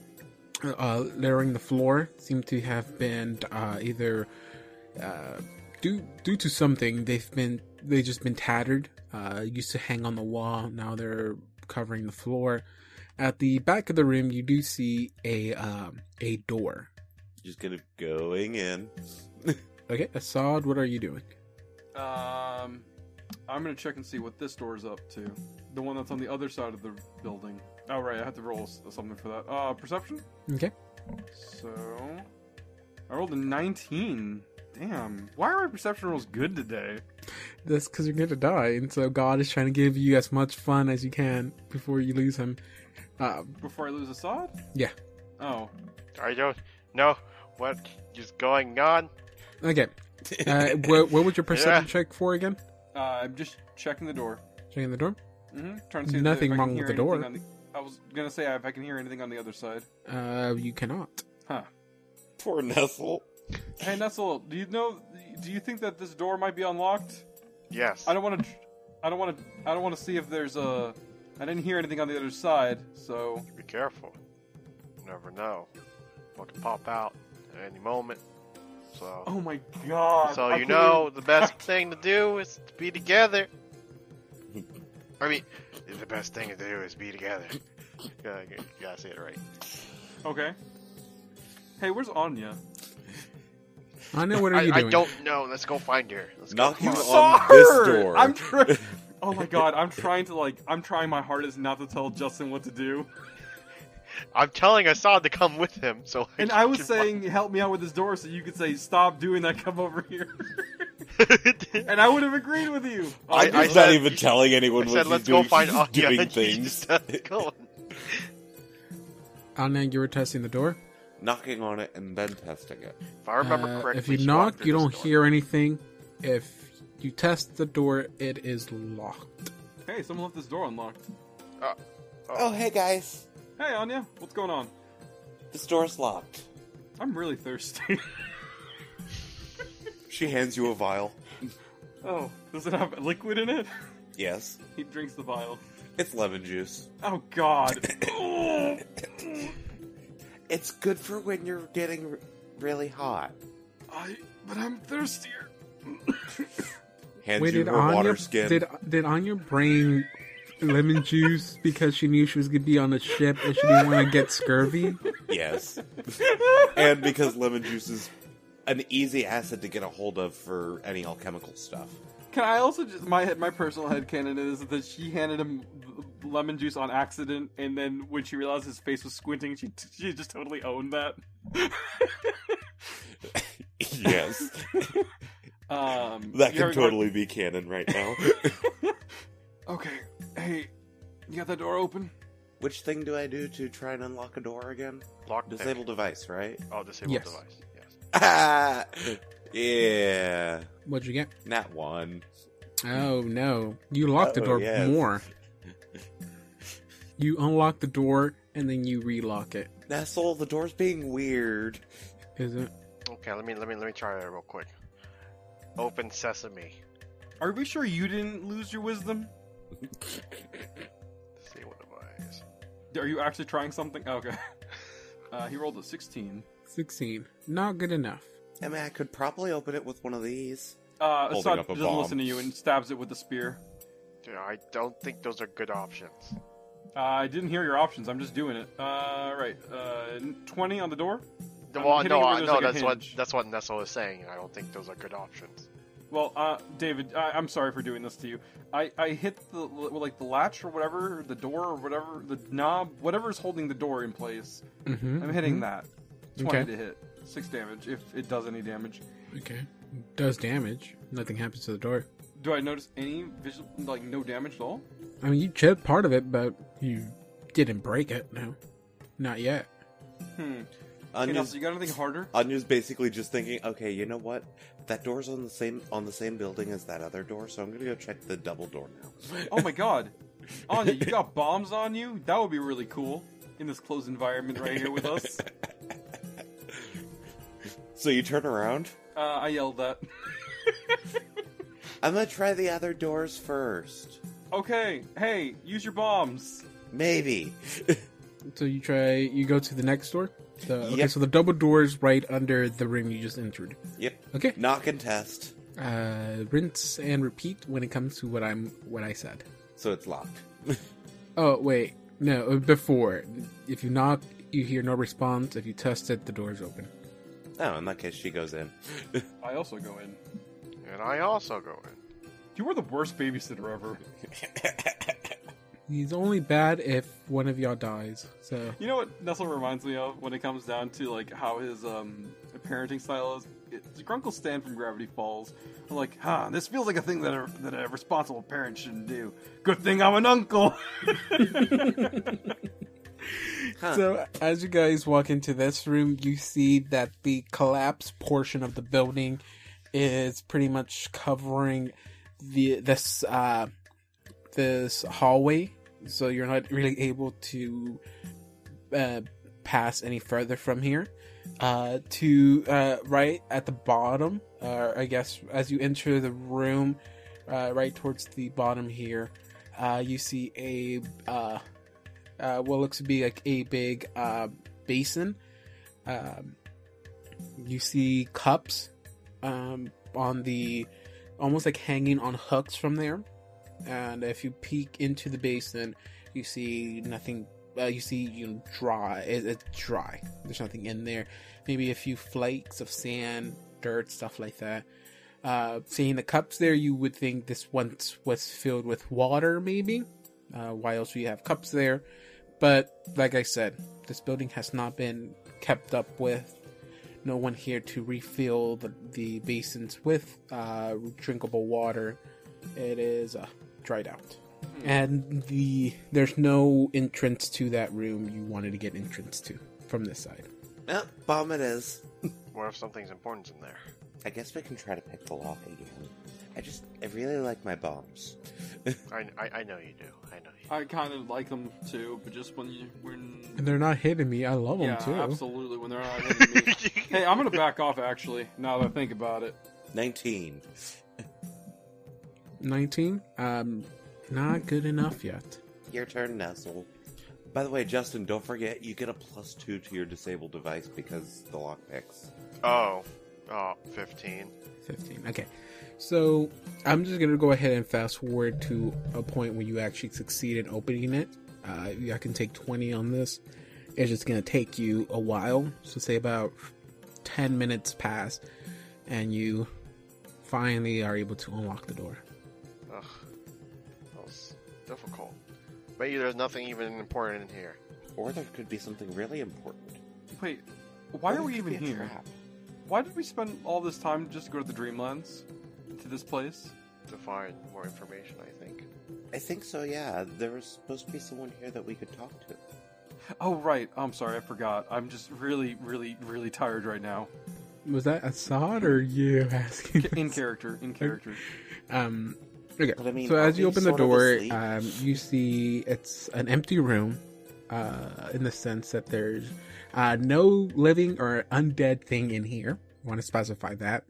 uh, layering the floor. Seem to have been uh, either uh, due due to something they've been they just been tattered. Uh, used to hang on the wall. Now they're covering the floor. At the back of the room, you do see a um, a door. Just gonna going in. Okay, Assad, what are you doing? um, I'm gonna check and see what this door is up to. The one that's on the other side of the building. Oh right, I have to roll something for that. Uh, perception. Okay, So I rolled a 19. Damn, why are my perception rolls good today? that's because you're gonna die, and so God is trying to give you as much fun as you can before you lose him. Uh, Before I lose Assad? Yeah. Oh, I don't know what is going on. okay, uh, what, what was your perception Yeah. check for again? Uh, I'm just checking the door. Checking the door. Mm-hmm. Trying to see Nothing I wrong with the door. the- I was gonna say if I can hear anything on the other side. Uh, you cannot. Huh. Poor Nestle. Hey Nestle, do you know? Do you think that this door might be unlocked? Yes. I don't want to. I don't want to. I don't want to see if there's a. I didn't hear anything on the other side, so Be careful. You never know. What could pop out at any moment. So, Oh my god! so I you know even- the best thing to do is to be together. I mean, the best thing to do is be together. you, gotta, you gotta say it right. Okay. Hey, where's Anya? Anya, what are I, you doing? I don't know. Let's go find her. Let's go. Knocking Come You on. on saw this her! door. I'm trying. Oh my god, I'm trying to like, I'm trying my hardest not to tell Justin what to do. I'm telling Assad to come with him. So And I was saying, help me out with this door, so you could say, stop doing that, come over here. and I would have agreed with you. I- I'm I not said- even telling anyone I what said, she's let's doing. go find She's just Anya. doing and he things. just started going. Anya, you were testing the door. Knocking on it and then testing it. If I remember Uh, correctly, if you knock, you don't door. hear anything. If you test the door, it is locked. Hey, someone left this door unlocked. Oh, hey guys. Hey, Anya, what's going on? This door's locked. I'm really thirsty. She hands you a vial. oh, does it have liquid in it? Yes. He drinks the vial. It's lemon juice. Oh god. It's good for when you're getting r- really hot. I, but I'm thirstier. Hands Wait, you did her water skin. did did Anya bring lemon juice because she knew she was gonna be on a ship and she didn't want to get scurvy? Yes. and because lemon juice is an easy acid to get a hold of for any alchemical stuff. Can I also just my head, my personal headcanon is that she handed him lemon juice on accident, and then when she realized his face was squinting, she she just totally owned that. yes. um, That can ever- totally be canon right now. okay, hey, you got that door open? Which thing do I do to try and unlock a door again? Lock Disable device, right? Oh, disable Yes. device. Yes. Ah, yeah. What'd you get? Nat one. Oh no, you locked the Oh, door yes. more. You unlock the door and then you relock it. That's all. the door's being weird. Is it? Okay, let me let me let me try that real quick. Open sesame. Are we sure you didn't lose your wisdom? Disable device. Are you actually trying something? Okay. Uh, he rolled a 16. Sixteen. Not good enough. I mean, I could probably open it with one of these. Uh, Holding Assad up a doesn't bomb. listen to you and stabs it with the spear. Dude, I don't think those are good options. Uh, I didn't hear your options. I'm just doing it. Uh, right. Uh, 20 on the door? I'm well, hitting no, it where I, there's no, like a that's what hinge. that's what Nestle is saying. I don't think those are good options. Well, uh, David, I, I'm sorry for doing this to you. I, I hit the like the latch or whatever, the door or whatever, the knob, whatever is holding the door in place. Mm-hmm. I'm hitting that. Twenty Okay. to hit, six damage if it does any damage. Okay. Does damage. Nothing happens to the door. Do I notice any visual like no damage at all? I mean, you chipped part of it, but you didn't break it. No, not yet. Hmm. Okay, Anya's, Nelson, you got anything harder? Anya's basically just thinking, okay, you know what? That door's on the same on the same building as that other door, so I'm gonna go check the double door now. Oh my god, Anya, you got bombs on you? That would be really cool in this closed environment right here with us. so you turn around. Uh, I yelled that. I'm gonna try the other doors first. Okay, hey, use your bombs. Maybe. So you try. You go to the next door. The, Okay, Yep. so the double door is right under the room you just entered. yep. Okay. Knock and test. Uh, rinse and repeat when it comes to what I'm what I said. So it's locked. Oh wait, no. uh, Before, if you knock, you hear no response. If you test it, the door is open. Oh, in that case, she goes in. I also go in. And I also go in. You were the worst babysitter ever. He's only bad if one of y'all dies. So You know what Nestle reminds me of when it comes down to like how his um parenting style is. It's Grunkle Stan from Gravity Falls. I'm like, huh, this feels like a thing that a, that a responsible parent shouldn't do. Good thing I'm an uncle. Huh. So, as you guys walk into this room, you see that the collapsed portion of the building is pretty much covering the this uh, this hallway. So you're not really able to uh, pass any further from here. Uh, to uh, right at the bottom, uh, I guess, as you enter the room, uh, right towards the bottom here, uh, you see a uh, uh, what looks to be like a big uh, basin. Um, you see cups um, on the almost like hanging on hooks from there. And if you peek into the basin, you see nothing. Uh, you see, you know, dry. It, it's dry. There's nothing in there. Maybe a few flakes of sand, dirt, stuff like that. Uh, seeing the cups there, you would think this once was filled with water, maybe. Uh, why else would you have cups there? But like I said, this building has not been kept up with. No one here to refill the, the basins with uh, drinkable water. It is uh, dried out, and the there's no entrance to that room you wanted to get entrance to from this side. Well, bomb it is. What if something's important in there? I guess we can try to pick the lock again. I just, I really like my bombs. I, I, I know you do. I know you. I kind of like them too, but just when you when And they're not hitting me. I love yeah, them too. absolutely when they're not hitting me. hey, I'm gonna back off actually. Now that I think about it, 19. 19. Um, not good enough yet. Your turn, Nestle. By the way, Justin, don't forget you get a plus two to your disabled device because the lock picks. Oh. Oh, 15. 15. Okay. So I'm just going to go ahead and fast forward to a point where you actually succeed in opening it. Uh, I can take 20 on this. It's just going to take you a while. So, say about 10 minutes pass, and you finally are able to unlock the door. Ugh. That was difficult. Maybe there's nothing even important in here. Or there could be something really important. wait, why Or are we even here? trap. Why did we spend all this time just to go to the Dreamlands, to this place? To find more information, I think. I think so, yeah. There was supposed to be someone here that we could talk to. Oh right, I'm sorry, I forgot. I'm just really, really, really tired right now. Was that Assad or you asking? In this? character, in character. Um, okay. But I mean, so as you open the door, um, you see it's an empty room. Uh, in the sense that there's uh, no living or undead thing in here. I want to specify that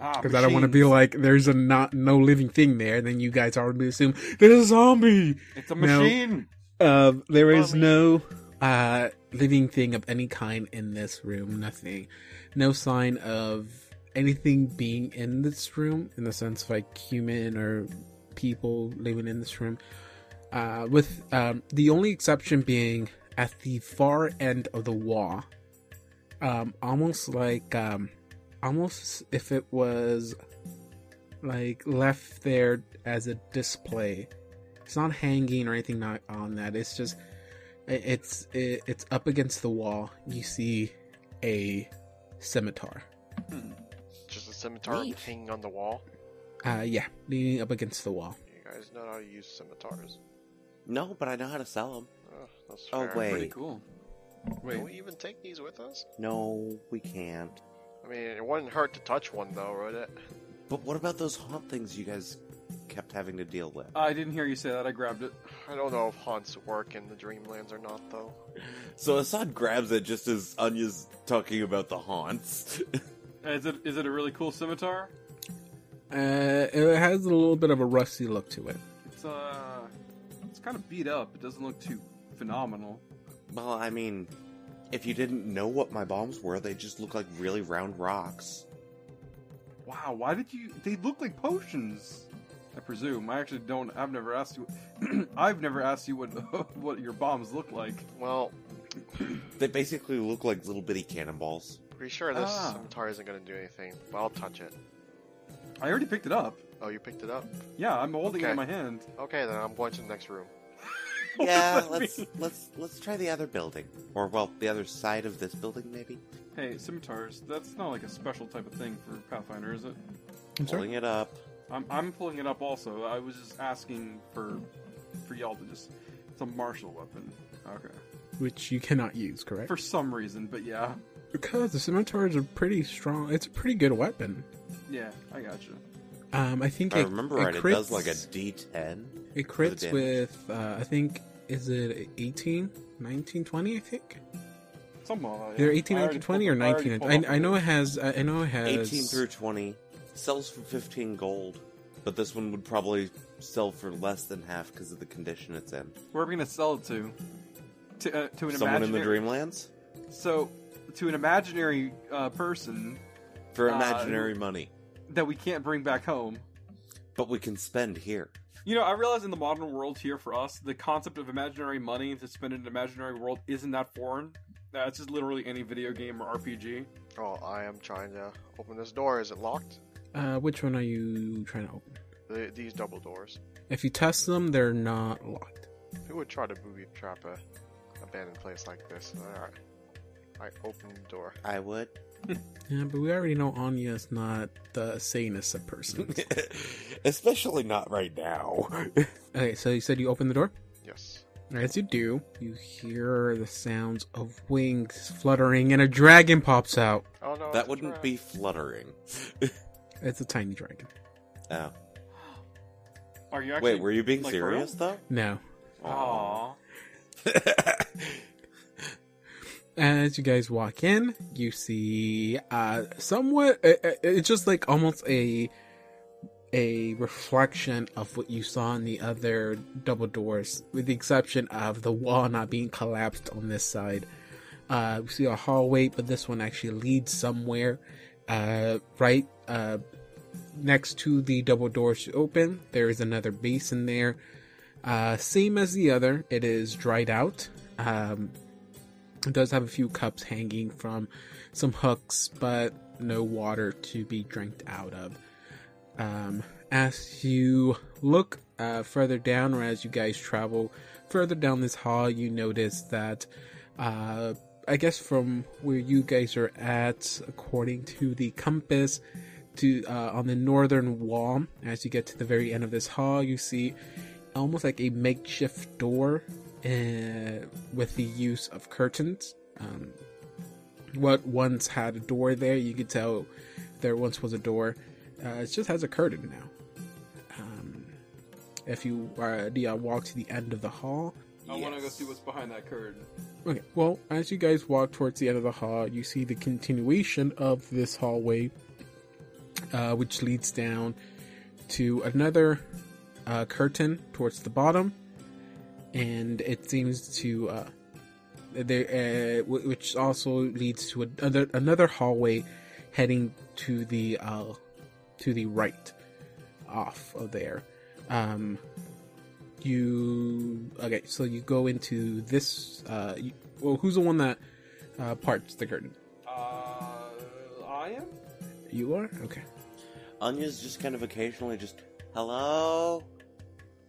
Ah, because I don't want to be like there's a not no living thing there. Then you guys already assume there's a zombie. It's a No. machine. Uh, there is no uh, living thing of any kind in this room. Nothing. No sign of anything being in this room in the sense of like human or people living in this room. Uh, with um, the only exception being at the far end of the wall, um, almost like um, almost if it was like left there as a display. It's not hanging or anything not on that. It's just it's it, it's up against the wall. You see a scimitar. A scimitar Neat. hanging on the wall. uh yeah leaning up against the wall You guys know how to use scimitars. No, but I know how to sell them. Oh, that's Oh, fair. wait. Pretty cool. Wait, Can we even take these with us? No, we can't. I mean, it wouldn't hurt to touch one, though, would it? But what about those haunt things you guys kept having to deal with? I didn't hear you say that. I grabbed it. I don't know if haunts work in the Dreamlands or not, though. So Assad grabs it just as Anya's talking about the haunts. Is it is it a really cool scimitar? uh it has a little bit of a rusty look to it It's uh, it's kind of beat up. It doesn't look too phenomenal. well, I mean, if you didn't know what my bombs were, they just look like really round rocks. Wow, why did you? They look like potions. I presume. I actually don't. I've never asked you. I've never asked you what what your bombs look like. Well, They basically look like little bitty cannonballs. Pretty sure this Ah. scimitar isn't going to do anything, but I'll touch it. I already picked it up. Oh, you picked it up? Yeah, I'm holding it in my hand. Okay, then I'm going to the next room. Yeah, let's mean? let's let's try the other building, or well, the other side of this building, maybe. Hey, scimitars. That's not like a special type of thing for Pathfinder, is it? i'm sorry Pulling it up. I'm I'm pulling it up also. I was just asking for for y'all to just. It's a martial weapon. Okay. which you cannot use correct For some reason, but yeah, because the scimitar is a pretty strong it's a pretty good weapon yeah, I gotcha. um i think I it, remember it right, it does like a D10. it crits with uh i think is it 18 19 20 i think Something like that. Either 18, 19, 20, pulled- or 19. I, I know it has. I know it has. 18 through 20 sells for 15 gold, but this one would probably sell for less than half because of the condition it's in. Where are we gonna sell it to? To uh, to an Someone in the. Dreamlands So, to an imaginary uh, person for Uh, imaginary money, that we can't bring back home. but we can spend here. You know, I realize in the modern world here for us, the concept of imaginary money to spend in an imaginary world isn't that foreign. That's just literally any video game or RPG. Oh, I am trying to open this door. Is it locked? Uh, which one are you trying to open? The, these double doors. If you test them, they're not locked. Who would try to booby trap a abandoned place like this? Alright. I open the door. I would. Yeah, but we already know Anya is not the sanest of persons. Especially not right now. okay, so you said you open the door? Yes. As you do, you hear the sounds of wings fluttering and a dragon pops out. Oh no. that wouldn't trap. be fluttering. It's a tiny dragon. Oh. Are you actually? Wait, were you being like, serious though? No. Aww. As you guys walk in, you see uh somewhat uh, uh, it's just like almost a a reflection of what you saw in the other double doors with the exception of the wall not being collapsed on this side. Uh we see a hallway but this one actually leads somewhere uh right uh next to the double doors open. There is another basin there. Uh same as the other. It is dried out. Um it does have a few cups hanging from some hooks, but no water to be drank out of. Um, as you look uh, further down, or as you guys travel further down this hall, you notice that, uh, I guess from where you guys are at, according to the compass, to uh, on the northern wall, as you get to the very end of this hall, you see almost like a makeshift door uh, with the use of curtains. Um, what once had a door there, you could tell there once was a door. Uh, it just has a curtain now. Um, if you uh, yeah, walk to the end of the hall, I want to go see what's behind that curtain. Okay, well, as you guys walk towards the end of the hall, you see the continuation of this hallway, uh, which leads down to another uh, curtain towards the bottom, and it seems to uh, there, uh, wh- which also leads to another another hallway heading to the uh, to the right, off of there. Um, you okay? So you go into this. Uh, you, well, who's the one that uh, parts the curtain? Uh, I am. You are okay. Anya's just kind of occasionally just, hello?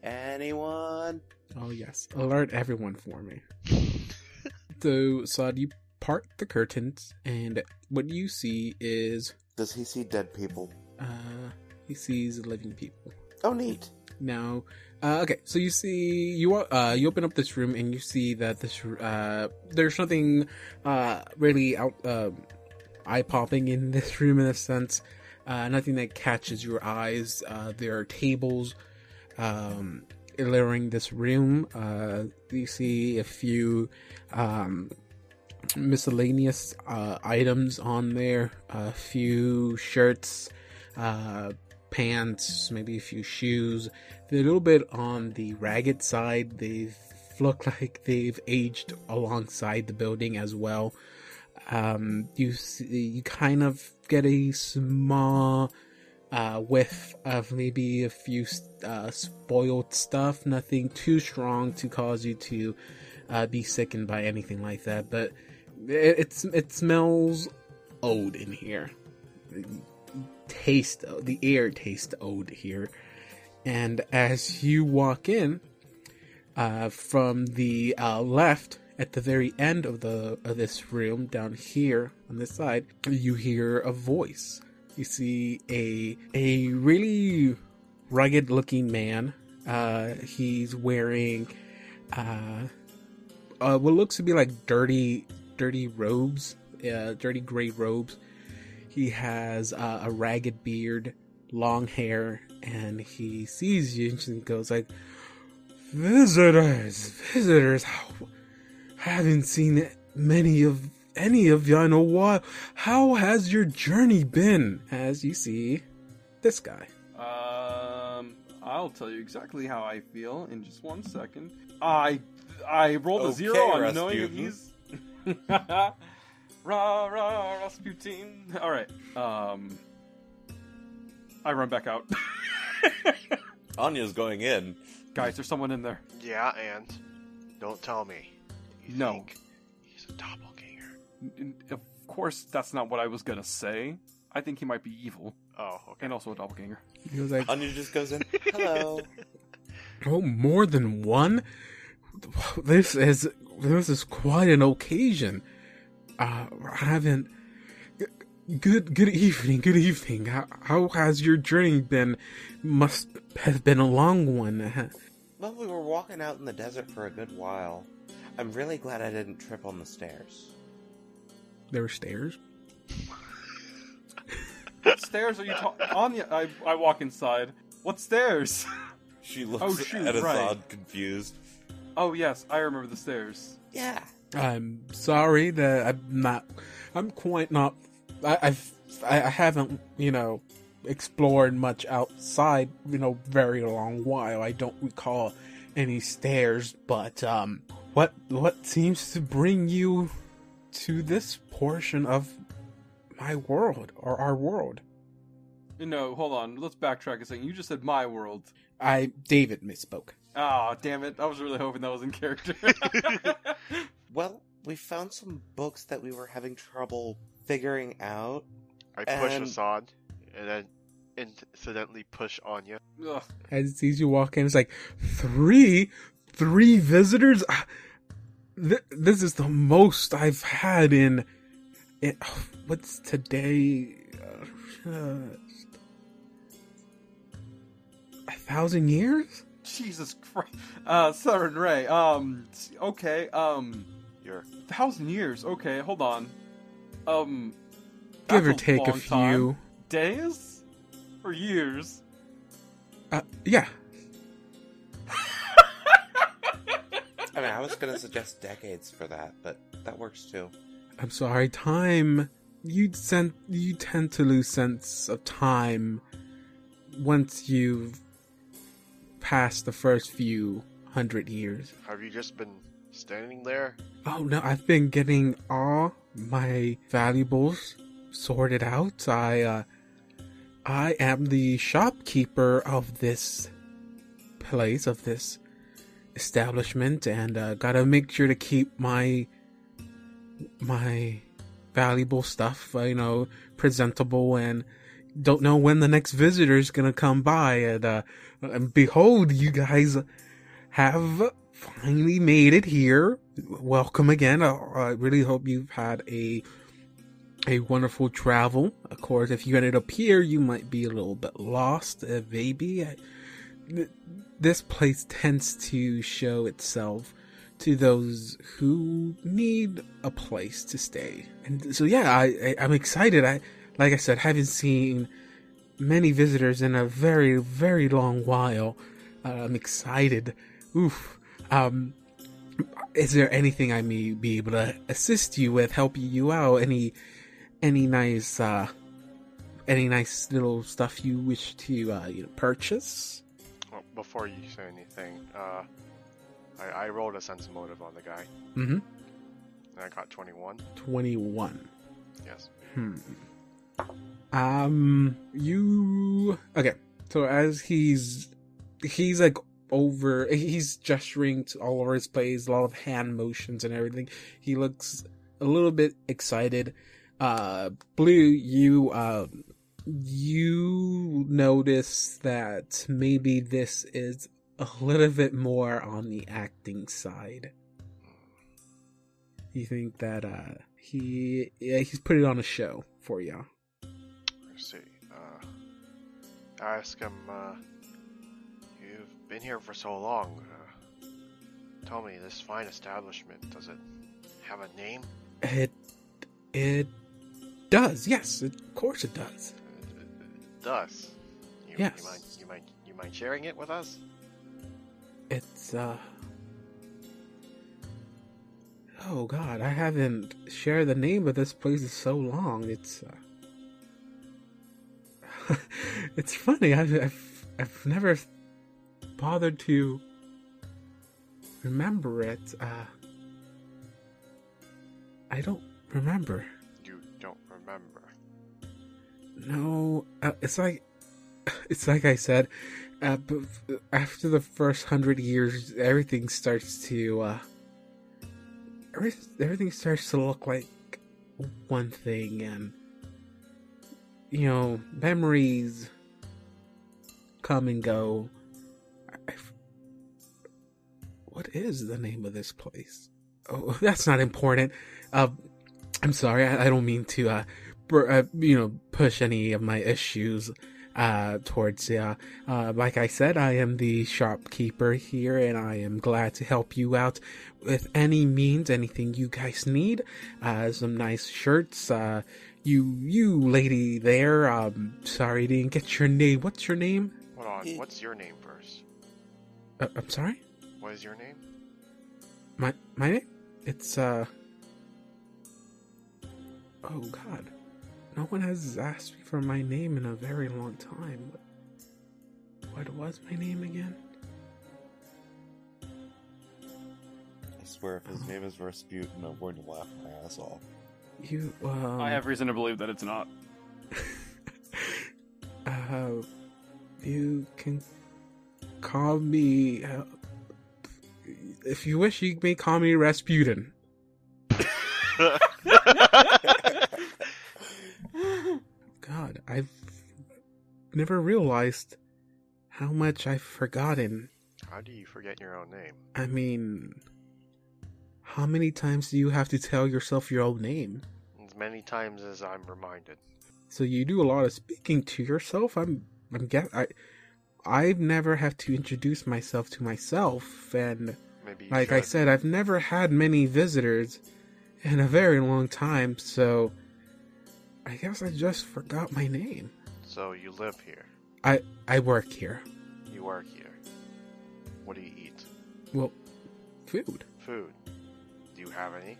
Anyone? Oh yes, alert everyone for me. so, Saad, you part the curtains, and what you see is Does he see dead people? uh, he sees living people. Oh, neat. Now, uh, okay, so you see, you uh, you open up this room and you see that this uh, there's nothing uh, really out uh, eye popping in this room in a sense. Uh, nothing that catches your eyes. Uh, there are tables um, littering this room. Uh, you see a few um, miscellaneous uh, items on there. A few shirts, uh, pants, maybe a few shoes. They're a little bit on the ragged side. They look like they've aged alongside the building as well. Um, you see, you kind of get a small uh, whiff of maybe a few uh, spoiled stuff. Nothing too strong to cause you to uh, be sickened by anything like that. But it, it's it smells old in here. Taste the air tastes old here. And as you walk in, uh, from the uh, left at the very end of the of this room down here on this side, you hear a voice. You see a a really rugged looking man. Uh, he's wearing uh, uh, what looks to be like dirty dirty robes, uh, dirty gray robes. He has uh, a ragged beard, long hair, and he sees you and goes like, "Visitors, visitors, I haven't seen many of any of you in a while. How has your journey been?" As you see, this guy. Um, I'll tell you exactly how I feel in just one second. I I rolled a Okay, zero on knowing Rasputin. he's rah rah Rasputin. All right. Um, I run back out. Anya's going in. Guys, there's someone in there. Yeah, and don't tell me. You No. think he's a doppelganger. N- n- Of course, that's not what I was gonna say. I think he might be evil Oh, okay. and also a doppelganger. He was like, Anya just goes in. Hello. "Oh, more than one? This is this is quite an occasion. Uh, I haven't. Good good evening. Good evening. How, how has your journey been? Must have been a long one. Well, we were walking out in the desert for a good while. I'm really glad I didn't trip on the stairs. There were stairs. What stairs are you talking? Anya, I I walk inside. What stairs? She looks Oh, shoot, at right. Assad confused. oh yes, I remember the stairs. Yeah. I'm sorry that I'm not. I'm quite not. I, I've. I I haven't. You know, explored much outside. You know, very long while. I don't recall any stairs. But um, what what seems to bring you to this portion of my world or our world? No, hold on. Let's backtrack a second. You just said my world. I David misspoke. Oh, damn it! I was really hoping that was in character. Well, we found some books that we were having trouble figuring out. I push And- Assad, and then incidentally push Anya. Ugh. As it sees you walk in, it's like three, three visitors. Ah, Th- this is the most I've had in. in what's today? Uh, a thousand years? Jesus Christ. Uh, Southern Ray. Um. Okay. Um. You're Thousand years. Okay. Hold on. Um. Give or that's take a long time. few. days or years. Uh, yeah, I mean, I was gonna suggest decades for that, but that works too. I'm sorry. Time. You sen- You tend to lose sense of time once you've passed the first few hundred years. have you just been standing there? Oh no, I've been getting all my valuables sorted out. I uh I am the shopkeeper of this place of this establishment and uh, got to make sure to keep my my valuable stuff, uh, you know, presentable and don't know when the next visitor is to come by and uh and behold you guys have finally made it here. Welcome again. I really hope you've had a a wonderful travel. Of course, if you ended up here, you might be a little bit lost, uh, maybe. I- th- This place tends to show itself to those who need a place to stay. And so, yeah, I, I I'm excited. I like I said, haven't seen many visitors in a very very long while. Uh, I'm excited. Oof. Um, is there anything I may be able to assist you with, help you out? Any, any nice, uh, any nice little stuff you wish to, uh, you know, purchase? Before you say anything, uh, I, I rolled a sense motive on the guy, Mm-hmm. and I got 21. Twenty-one. Yes. Hmm. Um, you okay? So as he's he's like over, he's gesturing to all over his place, a lot of hand motions and everything. He looks a little bit excited. Uh, Blue, you uh, you notice that maybe this is a little bit more on the acting side. You think that uh he yeah, he's put it on a show for you. Let's see. Uh, I ask him, uh, you've been here for so long. Uh, tell me, this fine establishment, does it have a name? It it does, yes, of course it does. Does. You, Yes. You mind, you mind, you mind sharing it with us? It's uh Oh god, I haven't shared the name of this place in so long. It's uh It's funny. I've, I've I've never bothered to remember it. Uh I don't remember. No, uh, it's like it's like I said. uh, after the first hundred years, everything starts to uh, everything, starts to look like one thing, and you know, memories come and go. What is the name of this place? Oh, that's not important. Uh, I'm sorry. I, I don't mean to, uh, you know, push any of my issues uh, towards uh, uh, like I said, I am the shopkeeper here, and I am glad to help you out with any means, anything you guys need. Uh, some nice shirts. Uh, you, you lady there. Um, sorry, didn't get your name. What's your name? Hold on. What's your name first? Uh, I'm sorry. What is your name? My my name? It's uh. Oh God, no one has asked me for my name in a very long time. What, what was my name again? I swear, if his name is Rasputin, I'm going to laugh my ass off. You. Um, I have reason to believe that it's not. uh, you can call me. Uh, if you wish, you may call me Rasputin. God, I've never realized how much I've forgotten. How do you forget your own name? I mean, how many times do you have to tell yourself your own name? As many times as I'm reminded. So you do a lot of speaking to yourself. I'm, I'm guess I, I've never have to introduce myself to myself, and like I said, I've never had many visitors in a very long time. So I guess I just forgot my name. So you live here. I I work here. You work here. What do you eat? Well, food. Food. Do you have any?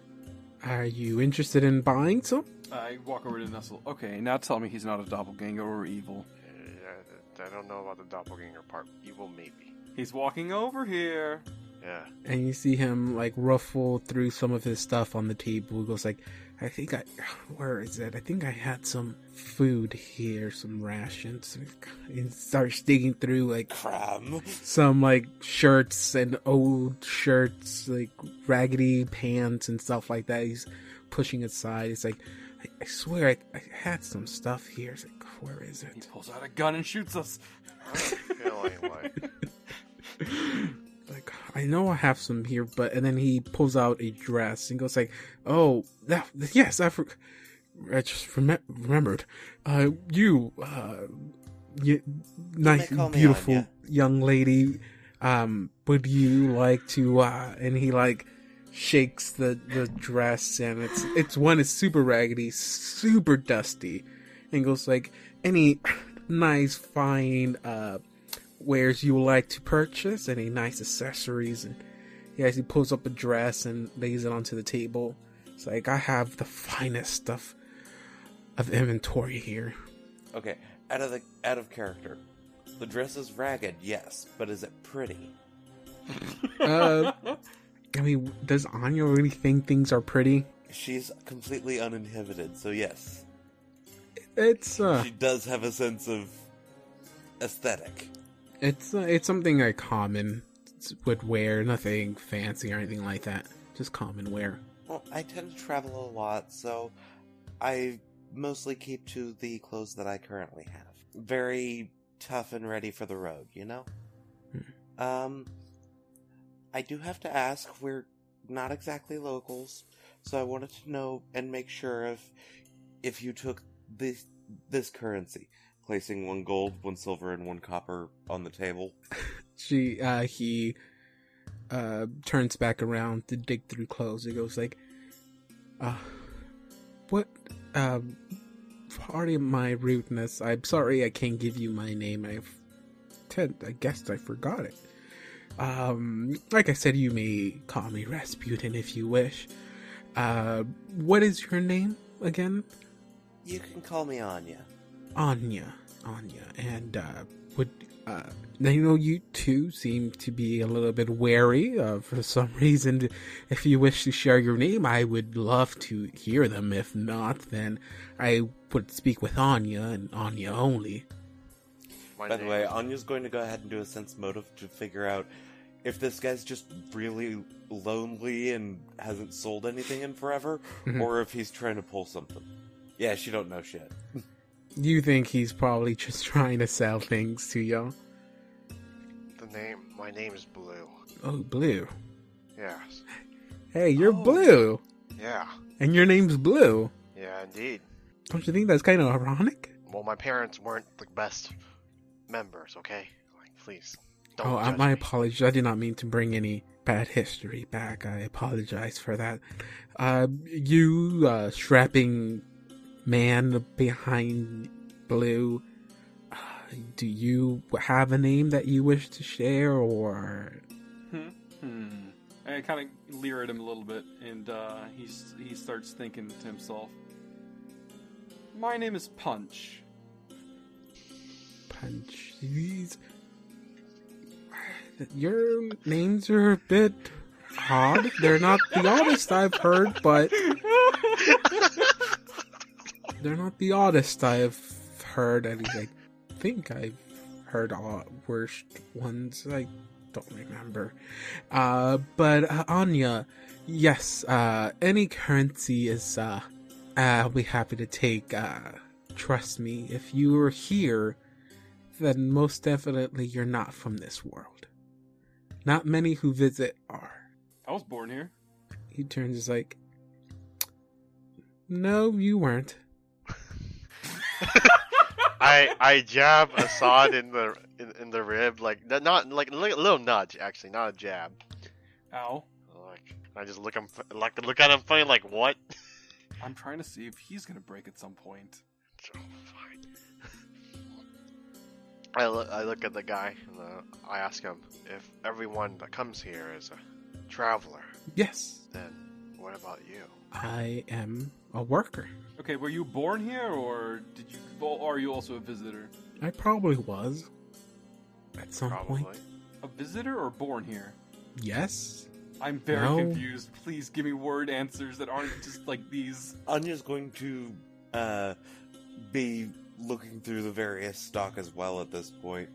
Are you interested in buying some? I walk over to Nestle. Okay, now tell me he's not a doppelganger or evil. Uh, I don't know about the doppelganger part. Evil, maybe. He's walking over here. Yeah. and you see him like ruffle through some of his stuff on the table. He goes like, "I think I, where is it? I think I had some food here, some rations." And starts digging through like Cram. some like shirts and old shirts, like raggedy pants and stuff like that. He's pushing aside. He's like, "I, I swear I, I had some stuff here." It's like, "Where is He it?" pulls out a gun and shoots us. I'm feeling like like I know I have some here, but and then he pulls out a dress and goes like, "Oh, that yes, I, for, I just remem- remembered. Uh, you, uh, you, nice, call me beautiful young lady. Um, would you like to? Uh, and he like shakes the the dress, and it's it's one is super raggedy, super dusty, and goes like, any nice, fine, uh wares you would like to purchase, any nice accessories, and he actually pulls up a dress and lays it onto the table. It's like I have the finest stuff of inventory here. Okay, out of the out of character. The dress is ragged, yes, but is it pretty? Uh, I mean, does Anya really think things are pretty? She's completely uninhibited, so yes, It's uh, she does have a sense of aesthetic. It's uh, it's something I common would wear, nothing fancy or anything like that. Just common wear. Well, I tend to travel a lot, so I mostly keep to the clothes that I currently have. Very tough and ready for the road, you know? Um, I do have to ask, we're not exactly locals, so I wanted to know and make sure if if you took this this currency, placing one gold, one silver, and one copper on the table. she uh he uh turns back around to dig through clothes. He goes like uh what um pardon my rudeness? I'm sorry i can't give you my name. I've tend i guess i forgot it. Um like i said you may call me rasputin if you wish. Uh what is your name again? You can call me Anya. Anya, Anya, and uh, would uh, now you know you two seem to be a little bit wary uh, for some reason. If you wish to share your name, I would love to hear them. If not, then I would speak with Anya and Anya only. My By the way, Anya's going to go ahead and do a sense motive to figure out if this guy's just really lonely and hasn't sold anything in forever, Mhm. or if he's trying to pull something. Yeah, she don't know shit. You think he's probably just trying to sell things to y'all? the name. My name is Blue. Oh, Blue. Yes. Hey, you're Oh. Blue, Yeah. and your name's Blue. Yeah, indeed. Don't you think that's kind of ironic? Well, my parents weren't the best members. Okay. Like, please. Don't oh, my apologies. I did not mean to bring any bad history back. I apologize for that. Uh, you, uh, strapping man behind Blue, uh, do you have a name that you wish to share, or Hmm. Hmm. I kind of leer at him a little bit, and uh, he's, he starts thinking to himself, My name is Punch. punch these? Your names are a bit odd. They're not the oddest I've heard, but they're not the oddest I've heard. Least I think I've heard all worst ones. I don't remember. Uh, but uh, Anya, yes, uh, any currency is. Uh, I'll be happy to take. Uh, trust me, if you are here, then most definitely you're not from this world. Not many who visit are. I was born here. He turns is like, no, you weren't. I I jab Assad in the in, in the rib, like not like a little nudge actually, not a jab. Ow. Like I just look him like look at him funny, like what? I'm trying to see if he's gonna break at some point. So. I look I look at the guy and uh, I ask him if everyone that comes here is a traveler. Yes, Then what about you? I am a worker. Okay, were you born here, or did you? Or are you also a visitor? I probably was. At some Probably. point. A visitor or born here? Yes. I'm very No. confused. Please give me word answers that aren't just like these. Anya's going to uh, be looking through the various stock as well at this point.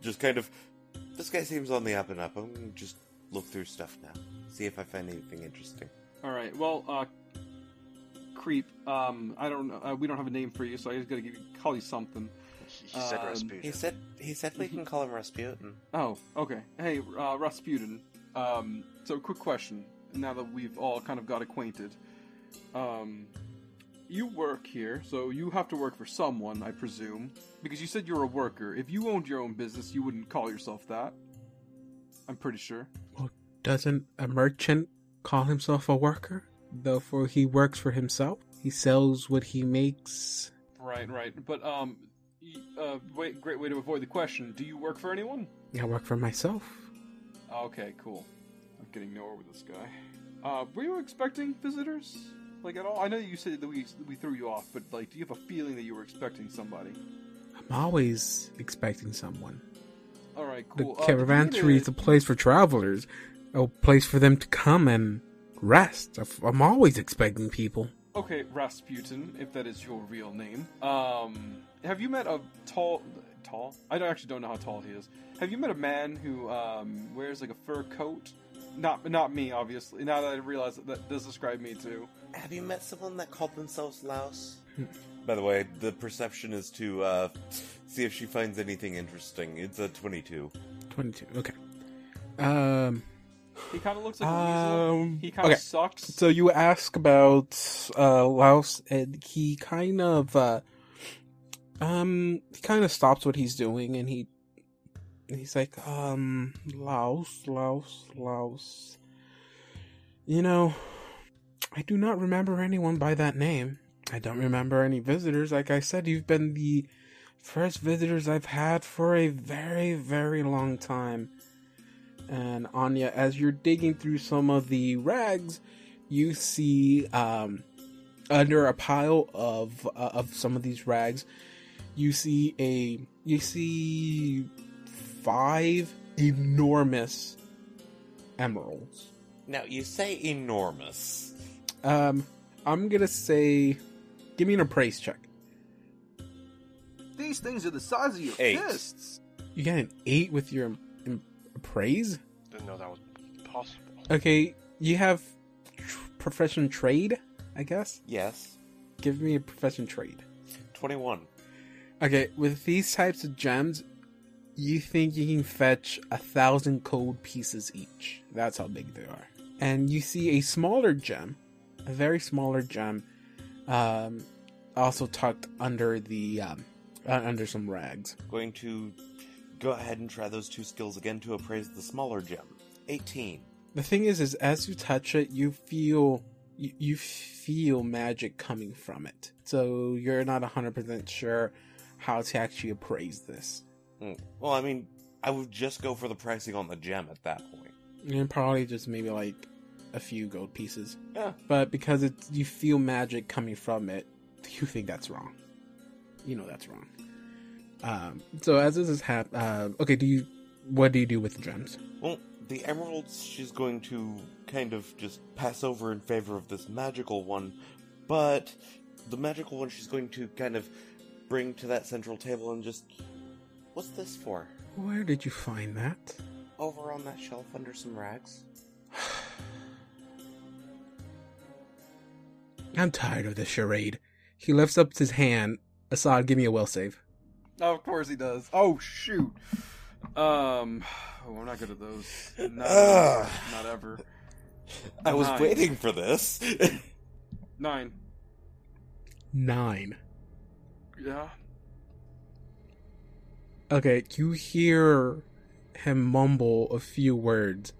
Just kind of, this guy seems on the up and up. I'm going to just look through stuff now, see if I find anything interesting. All right. Well, uh, creep. Um, I don't. know. Uh, we don't have a name for you, so I just gotta give you, call you something. He, he said Um, Rasputin. He said he said we can call him Rasputin. Oh, okay. Hey, uh, Rasputin. Um, so quick question. Now that we've all kind of got acquainted, um, you work here, so you have to work for someone, I presume, because you said you're a worker. If you owned your own business, you wouldn't call yourself that. I'm pretty sure. Well, doesn't a merchant call himself a worker? Therefore, he works for himself. He sells what he makes. Right, right. But um, uh, wait, great way to avoid the question. Do you work for anyone? Yeah, I work for myself. Okay, cool. I'm getting nowhere with this guy. Uh, were you expecting visitors? Like at all? I know you said that we we threw you off, but like, do you have a feeling that you were expecting somebody? I'm always expecting someone. All right, The cool. Uh, caravanserai is a place for travelers, a place for them to come and rest. I'm always expecting people. Okay, Rasputin, if that is your real name. Um, have you met a tall, tall? I don't actually don't know how tall he is. Have you met a man who um wears like a fur coat? Not not me, obviously. Now that I realize that, that does describe me too. Have you met someone that called themselves Lowls? By the way, the perception is to uh, see if she finds anything interesting. It's a 22. 22. Okay. Um. He kind of looks like a weasel. Um. He kind of okay. sucks. So you ask about uh, Lowls, and he kind of, uh, um, he kind of stops what he's doing, and he, he's like, um, Lowls, Lowls, Lowls. You know, I do not remember anyone by that name. I don't remember any visitors. Like I said, you've been the first visitors I've had for a very, very long time. And Anya, as you're digging through some of the rags, you see um, under a pile of uh, of some of these rags, you see a you see five enormous emeralds. Now, you say enormous. Um, I'm gonna say, give me an appraise check. These things are the size of your Eight. fists. You got an eight with your appraise. Didn't know that was possible. Okay, you have tr- profession trade, I guess. Yes. Give me a profession trade. 21. Okay, with these types of gems, you think you can fetch a thousand gold pieces each. That's how big they are. And you see a smaller gem, a very smaller gem, um, also tucked under the um, uh, under some rags. Going to go ahead and try those two skills again to appraise the smaller gem. 18. The thing is, is as you touch it, you feel you, you feel magic coming from it. So you're not hundred percent sure how to actually appraise this. Hmm. Well, I mean, I would just go for the pricing on the gem at that point. And probably just maybe like a few gold pieces. Yeah. But because it's you feel magic coming from it, you think that's wrong. You know that's wrong. Um, so as this is hap, uh, okay. Do you what do you do with the gems? Well, the emeralds she's going to kind of just pass over in favor of this magical one, but the magical one she's going to kind of bring to that central table and just. What's this for? Where did you find that? Over on that shelf under some rags? I'm tired of this charade. He lifts up his hand. Assad, give me a will save. Oh, of course he does. Oh shoot. Um, oh, I'm not good at those. Not, Ugh. not ever. I was Nine. waiting for this. Nine. Nine. Yeah. Okay, you hear him mumble a few words.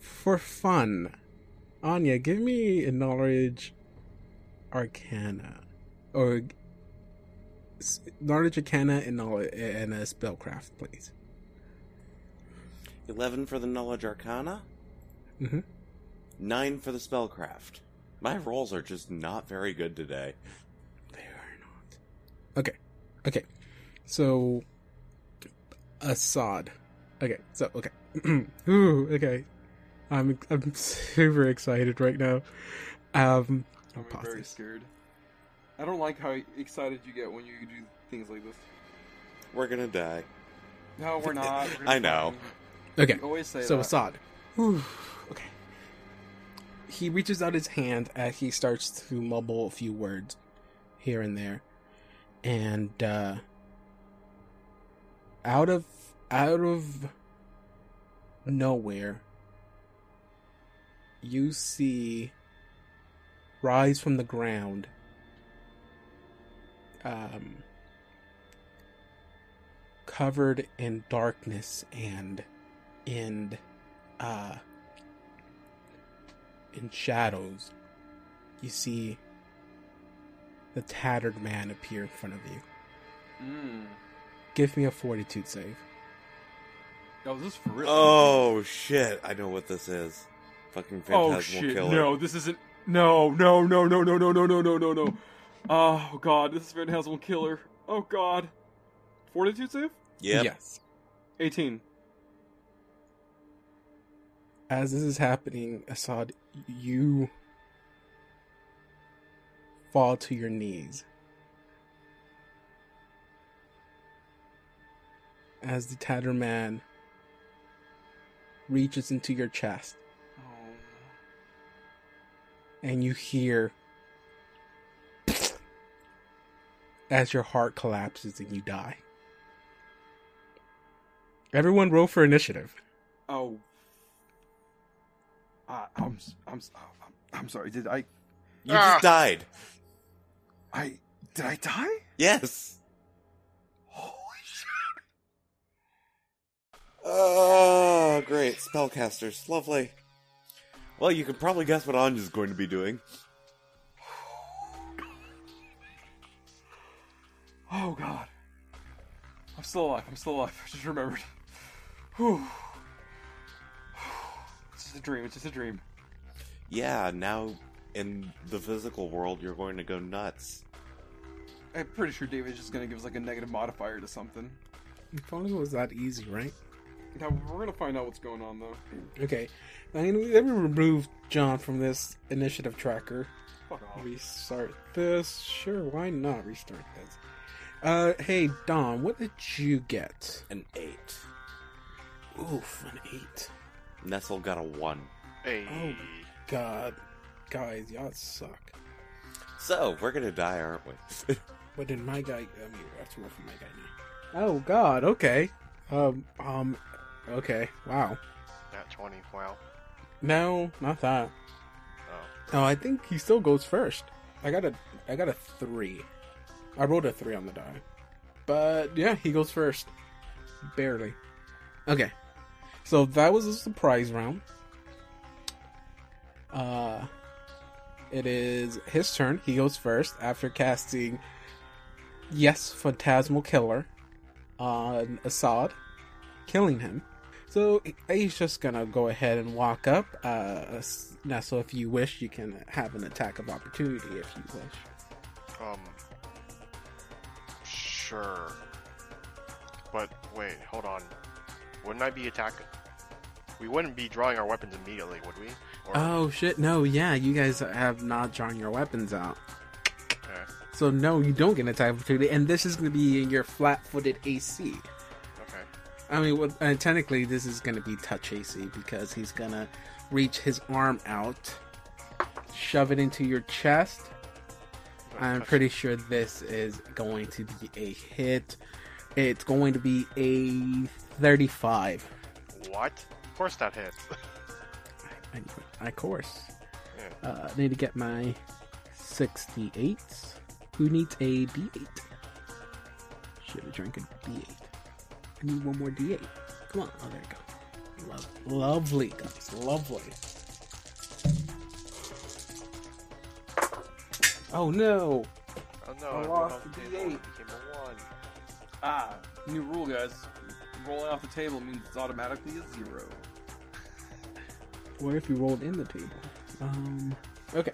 For fun, Anya, give me a knowledge arcana. Or s- knowledge arcana and, knowledge, and a spellcraft, please. 11 for the knowledge arcana, Mm-hmm. 9 for the spellcraft. My rolls are just not very good today. They are not. Okay. Okay. So Assad. Okay. So okay. Ooh, okay. I'm I'm super excited right now. Um I'll I'm pause very this. scared. I don't like how excited you get when you do things like this. We're gonna die. No, we're not. We're I know. fine. Okay. You always say So that. Assad. Ooh, okay. He reaches out his hand as he starts to mumble a few words here and there. And uh out of out of nowhere you see rise from the ground um covered in darkness and in uh in shadows you see the tattered man appear in front of you Mm. give me a fortitude save Oh, is this for real? Oh shit! I know what this is. Fucking phantasmal oh shit! killer. No, this isn't. No, no, no, no, no, no, no, no, no, no, no. Oh god, this is Phantasmal Killer. Oh god. Fortitude save? Yep. yes 18. as this is happening assad you fall to your knees as the tattered man reaches into your chest Oh. and you hear as your heart collapses and you die. Everyone roll for initiative. Oh. I, I'm, s- I'm, oh, I'm, I'm sorry. Did I, You Ah. just died. I, did I die? Yes. Holy shit! Oh, great. Spellcasters. Lovely. Well, you can probably guess what Anya's going to be doing. Oh god. I'm still alive. I'm still alive. I just remembered. Whew. It's just a dream. It's just a dream. Yeah, now in the physical world, you're going to go nuts. I'm pretty sure David's just gonna give us like a negative modifier to something. If only it was that easy, right? Now we're gonna find out what's going on though. Okay. I mean, let me remove John from this initiative tracker. Fuck off. Restart this. Sure, why not restart this? Uh, hey Don, what did you get? An eight. Oof, an eight. Nestle got a one. Hey. Oh. God, guys, y'all suck. So we're gonna die, aren't we? what did my guy, I mean, we have to roll for my guy now. Oh God, okay. Um, um, okay. Wow. Nat 20. Wow. No, not that. Oh. Oh, I think he still goes first. I got a, I got a three. I rolled a three on the die, but yeah, he goes first. Barely. Okay, so that was a surprise round. Uh, it is his turn. He goes first after casting Yes, Phantasmal Killer on Assad, killing him. So he's just gonna go ahead and walk up. Uh, now, so if you wish, you can have an attack of opportunity if you wish. Um. Sure. But wait, hold on. Wouldn't I be attacking? We wouldn't be drawing our weapons immediately, would we? Or, Oh shit! No, yeah, you guys have not drawn your weapons out. okay. So no, you don't get an attack of opportunity, and this is gonna be your flat-footed AC. Okay. I mean, well, uh, technically, this is going to be touch AC because he's going to reach his arm out, shove it into your chest. I'm pretty sure this is going to be a hit. It's going to be a 35. What? Of course that hits. I, of course. yeah. Uh, I need to get my 68s. Who needs a D8? Should have drank a D8. I need one more D8. Come on. Oh, there you go. Lo- lovely, guys. Lovely. Oh no! Oh no, I it lost the the. D8. Became a one. Ah, new rule, guys. Rolling off the table means it's automatically a zero. What if you rolled in the table? Um. Okay.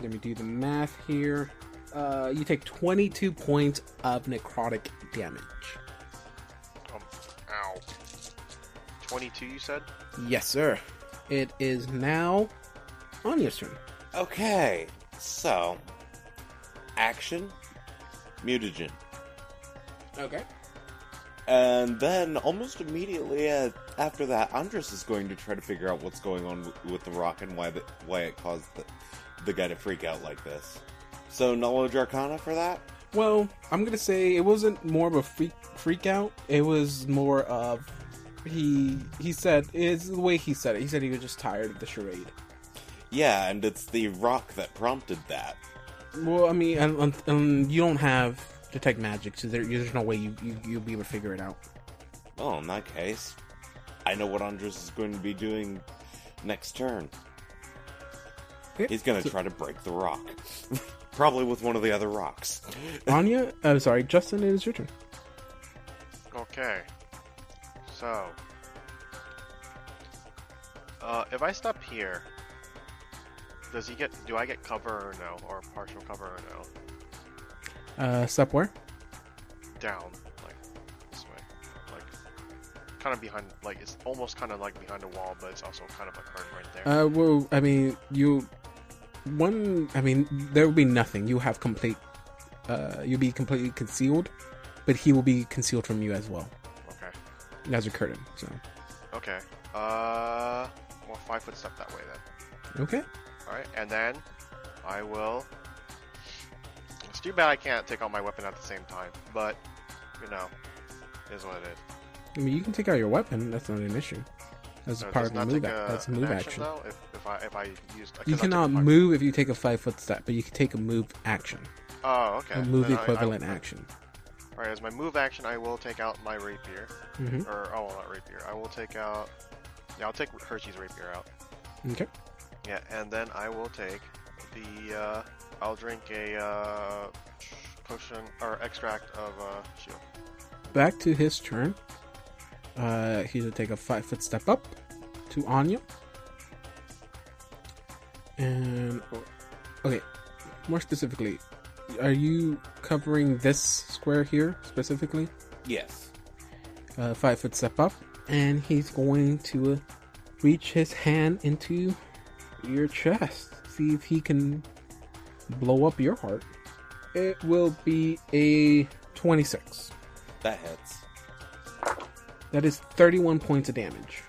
Let me do the math here. Uh, you take 22 points of necrotic damage. Um, ow. 22, you said? Yes, sir. It is now Anya's turn. Okay, so action, mutagen, Okay. and then almost immediately uh, after that, Andres is going to try to figure out what's going on with, with the rock and why the, why it caused the, the guy to freak out like this. So knowledge arcana for that. Well, I'm gonna say it wasn't more of a freak freak out. It was more of he he said it's the way he said it. He said he was just tired of the charade. Yeah, and it's the rock that prompted that. Well, I mean, and, and, and you don't have detect magic, so there, there's no way you, you you'll be able to figure it out. Well, in that case, I know what Andres is going to be doing next turn. Okay, He's going to so- try to break the rock. Probably with one of the other rocks. Anya, I'm sorry, Justin, it is your turn. Okay. So. Uh, if I stop here, does he get, do I get cover or no? Or partial cover or no? Uh, step where? Down, like, this way. Like, kind of behind, like, it's almost kind of like behind a wall, but it's also kind of a curtain right there. Uh, well, I mean, you one. I mean, there will be nothing. You have complete. Uh, you'll be completely concealed, but he will be concealed from you as well. okay. As a curtain. So Okay. Uh, well, five foot step that way then. okay. Alright, and then I will. It's too bad I can't take out my weapon at the same time, but you know, it is what it is. I mean, you can take out your weapon. That's not an issue. That's part of the move. a- That's a move action, action. though. If, if I if I use You I cannot move if you take a five foot step, but you can take a move action, Oh, okay. a move Then equivalent I, action. Alright, as my move action, I will take out my rapier, hmm or oh, well, not rapier. I will take out. Yeah, I'll take Hershey's rapier out. Okay. Yeah, and then I will take the. Uh, I'll drink a uh, potion or extract of uh, shield. Back to his turn. Uh, he's gonna take a five foot step up to Anya. And okay, more specifically, are you covering this square here specifically? Yes. Uh, five foot step up, and he's going to uh, reach his hand into your chest, see if he can blow up your heart. it will be a 26. That hits. That is 31 points of damage.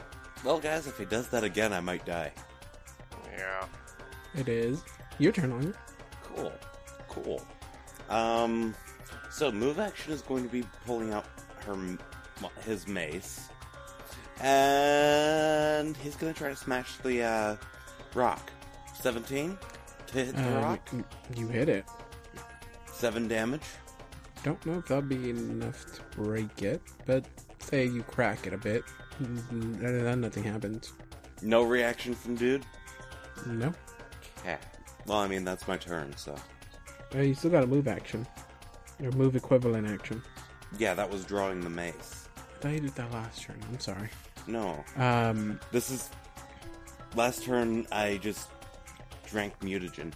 Well, guys, if he does that again, I might die. Yeah. It is your turn on it. Cool. Cool. Um, so move action is going to be pulling out her his mace, and he's going to try to smash the uh, rock. Seventeen to hit the Uh, rock. you, hit it. Seven damage. Don't know if that'll be enough to break it, but say you crack it a bit. than nothing happens. No reaction from dude. No. Okay. Well, I mean that's my turn, so Uh, you still got a move action. Your move equivalent action. yeah, that was drawing the mace. I thought you did that last turn. I'm sorry. No, Um, this is last turn. I just drank mutagen.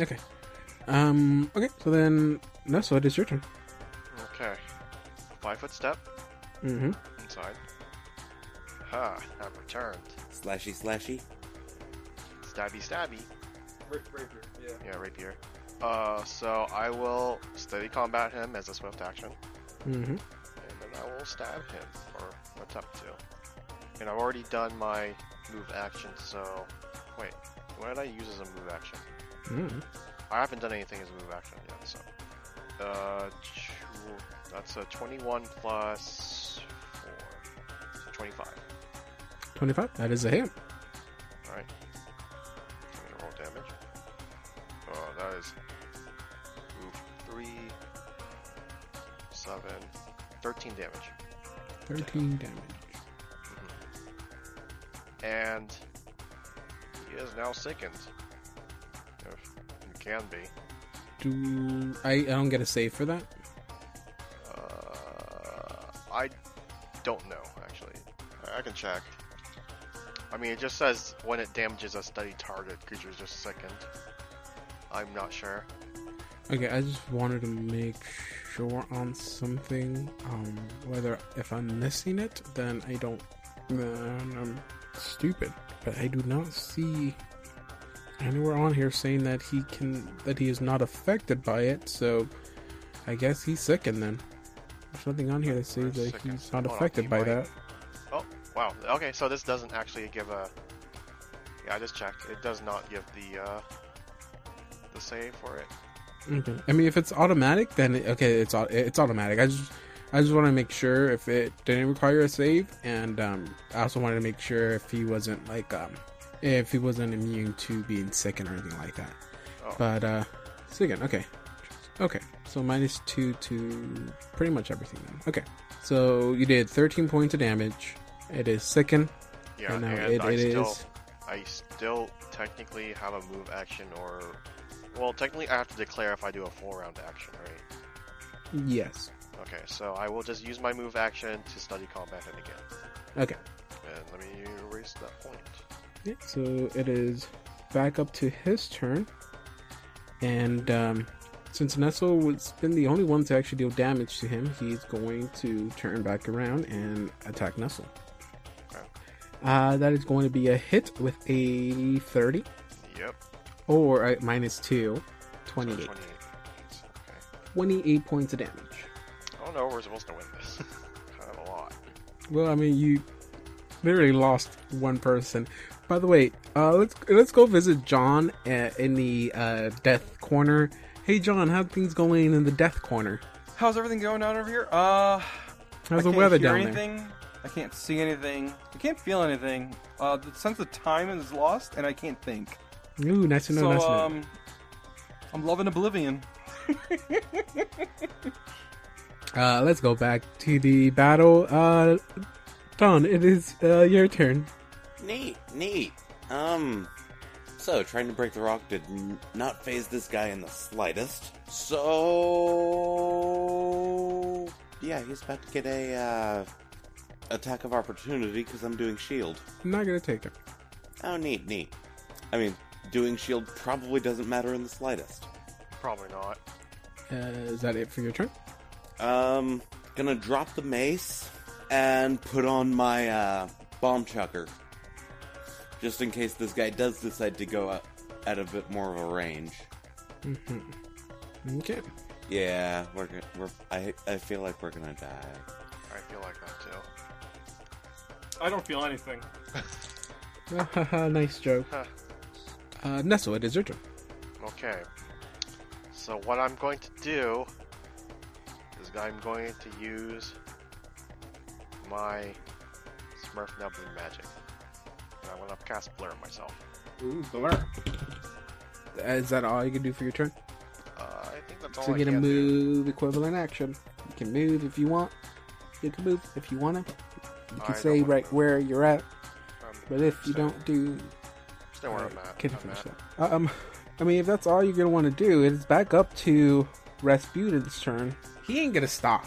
okay. Um, okay, so then, no, so it is your turn. Okay. Five foot step Mm-hmm. inside. Ha! I've returned. Slashy, slashy. Stabby, stabby. yeah. Yeah, rapier. Uh, so I will studied combat him as a swift action, Mm-hmm. and then I will stab him or attempt to. And I've already done my move action, so wait, what did I use as a move action? mm I haven't done anything as a move action yet, so. Uh, that's a 21 plus 4. So 25. 25. That is a hit. Alright. Roll damage. Oh, that is. Oof. 3. 7. 13 damage. 13 damage. And. He is now sickened. If you can be. Do I, I don't get a save for that? Uh, I don't know, actually. I- I can check. I mean, it just says when it damages a studied target, creature is just sickened. I'm not sure. Okay, I just wanted to make sure on something. Um, whether if I'm missing it, then I don't. Then I'm stupid. But I do not see anywhere on here saying that he can that he is not affected by it. So I guess he's sickened then. There's nothing on here that says that sickened? he's not Hold affected by might- that. Oh, wow. Okay, so this doesn't actually give a. Yeah, I just checked. It does not give the uh, the save for it. Okay. I mean, if it's automatic, then it, okay, it's it's automatic. I just I just want to make sure if it didn't require a save, and um, I also wanted to make sure if he wasn't like um, if he wasn't immune to being sick or anything like that. Oh. But uh, sickened. Okay, okay. So minus two to pretty much everything. Then. Okay. So you did 13 points of damage. It is sickened. Yeah, and and, it, I it still is- I still technically have a move action, or well, technically I have to declare if I do a full round action, right? Yes. Okay, so I will just use my move action to study combat him again. Okay. And let me erase that point. Yeah, so it is back up to his turn. And um, since Nestle was been the only one to actually deal damage to him, he's going to turn back around and attack Nestle. Okay. Uh, that is going to be a hit with a 30 Yep. or a minus 2, So 28. 28. Okay. 28 points of damage. I don't know. We're supposed to win this. kind of a lot. Well, I mean, you literally lost one person. By the way, uh, let's let's go visit John uh, in the uh, death corner. Hey, John, how things going in the death corner? How's everything going down over here? Uh, How's the weather hear down anything. I can't see anything. I can't feel anything. Uh, the sense of time is lost, and I can't think. Ooh, nice to know. so, nice to know. um, I'm loving Oblivion. Uh, let's go back to the battle. Uh, Don, it is uh, your turn. Neat, neat. Um, so trying to break the rock did n- not phase this guy in the slightest. So yeah, he's about to get a uh, attack of opportunity because I'm doing shield. I'm not gonna take it. Oh, neat, neat. I mean, doing shield probably doesn't matter in the slightest. Probably not. Uh, is that it for your turn? Um, gonna drop the mace and put on my uh, bomb chucker, just in case this guy does decide to go out at a bit more of a range. Mm-hmm. Okay. Yeah, we're go- we're. I I feel like we're gonna die. I feel like that too. I don't feel anything. nice joke. Huh. Uh, Nestle, it is your turn. Okay. So what I'm going to do is I'm going to use my Smurf Nubbin magic. And I'm gonna cast Blur myself. Ooh, blur. Is that all you can do for your turn? Uh, I think that's all So I you get a can do. move equivalent action. You can move if you want. You can move if you want to. You can don't say right move. where you're at, Um, but if you stay- don't do, stay where I'm at. can I'm finish at. that. Um, I mean, if that's all you're gonna want to do, it's back up to Rasputin's turn. He ain't gonna stop,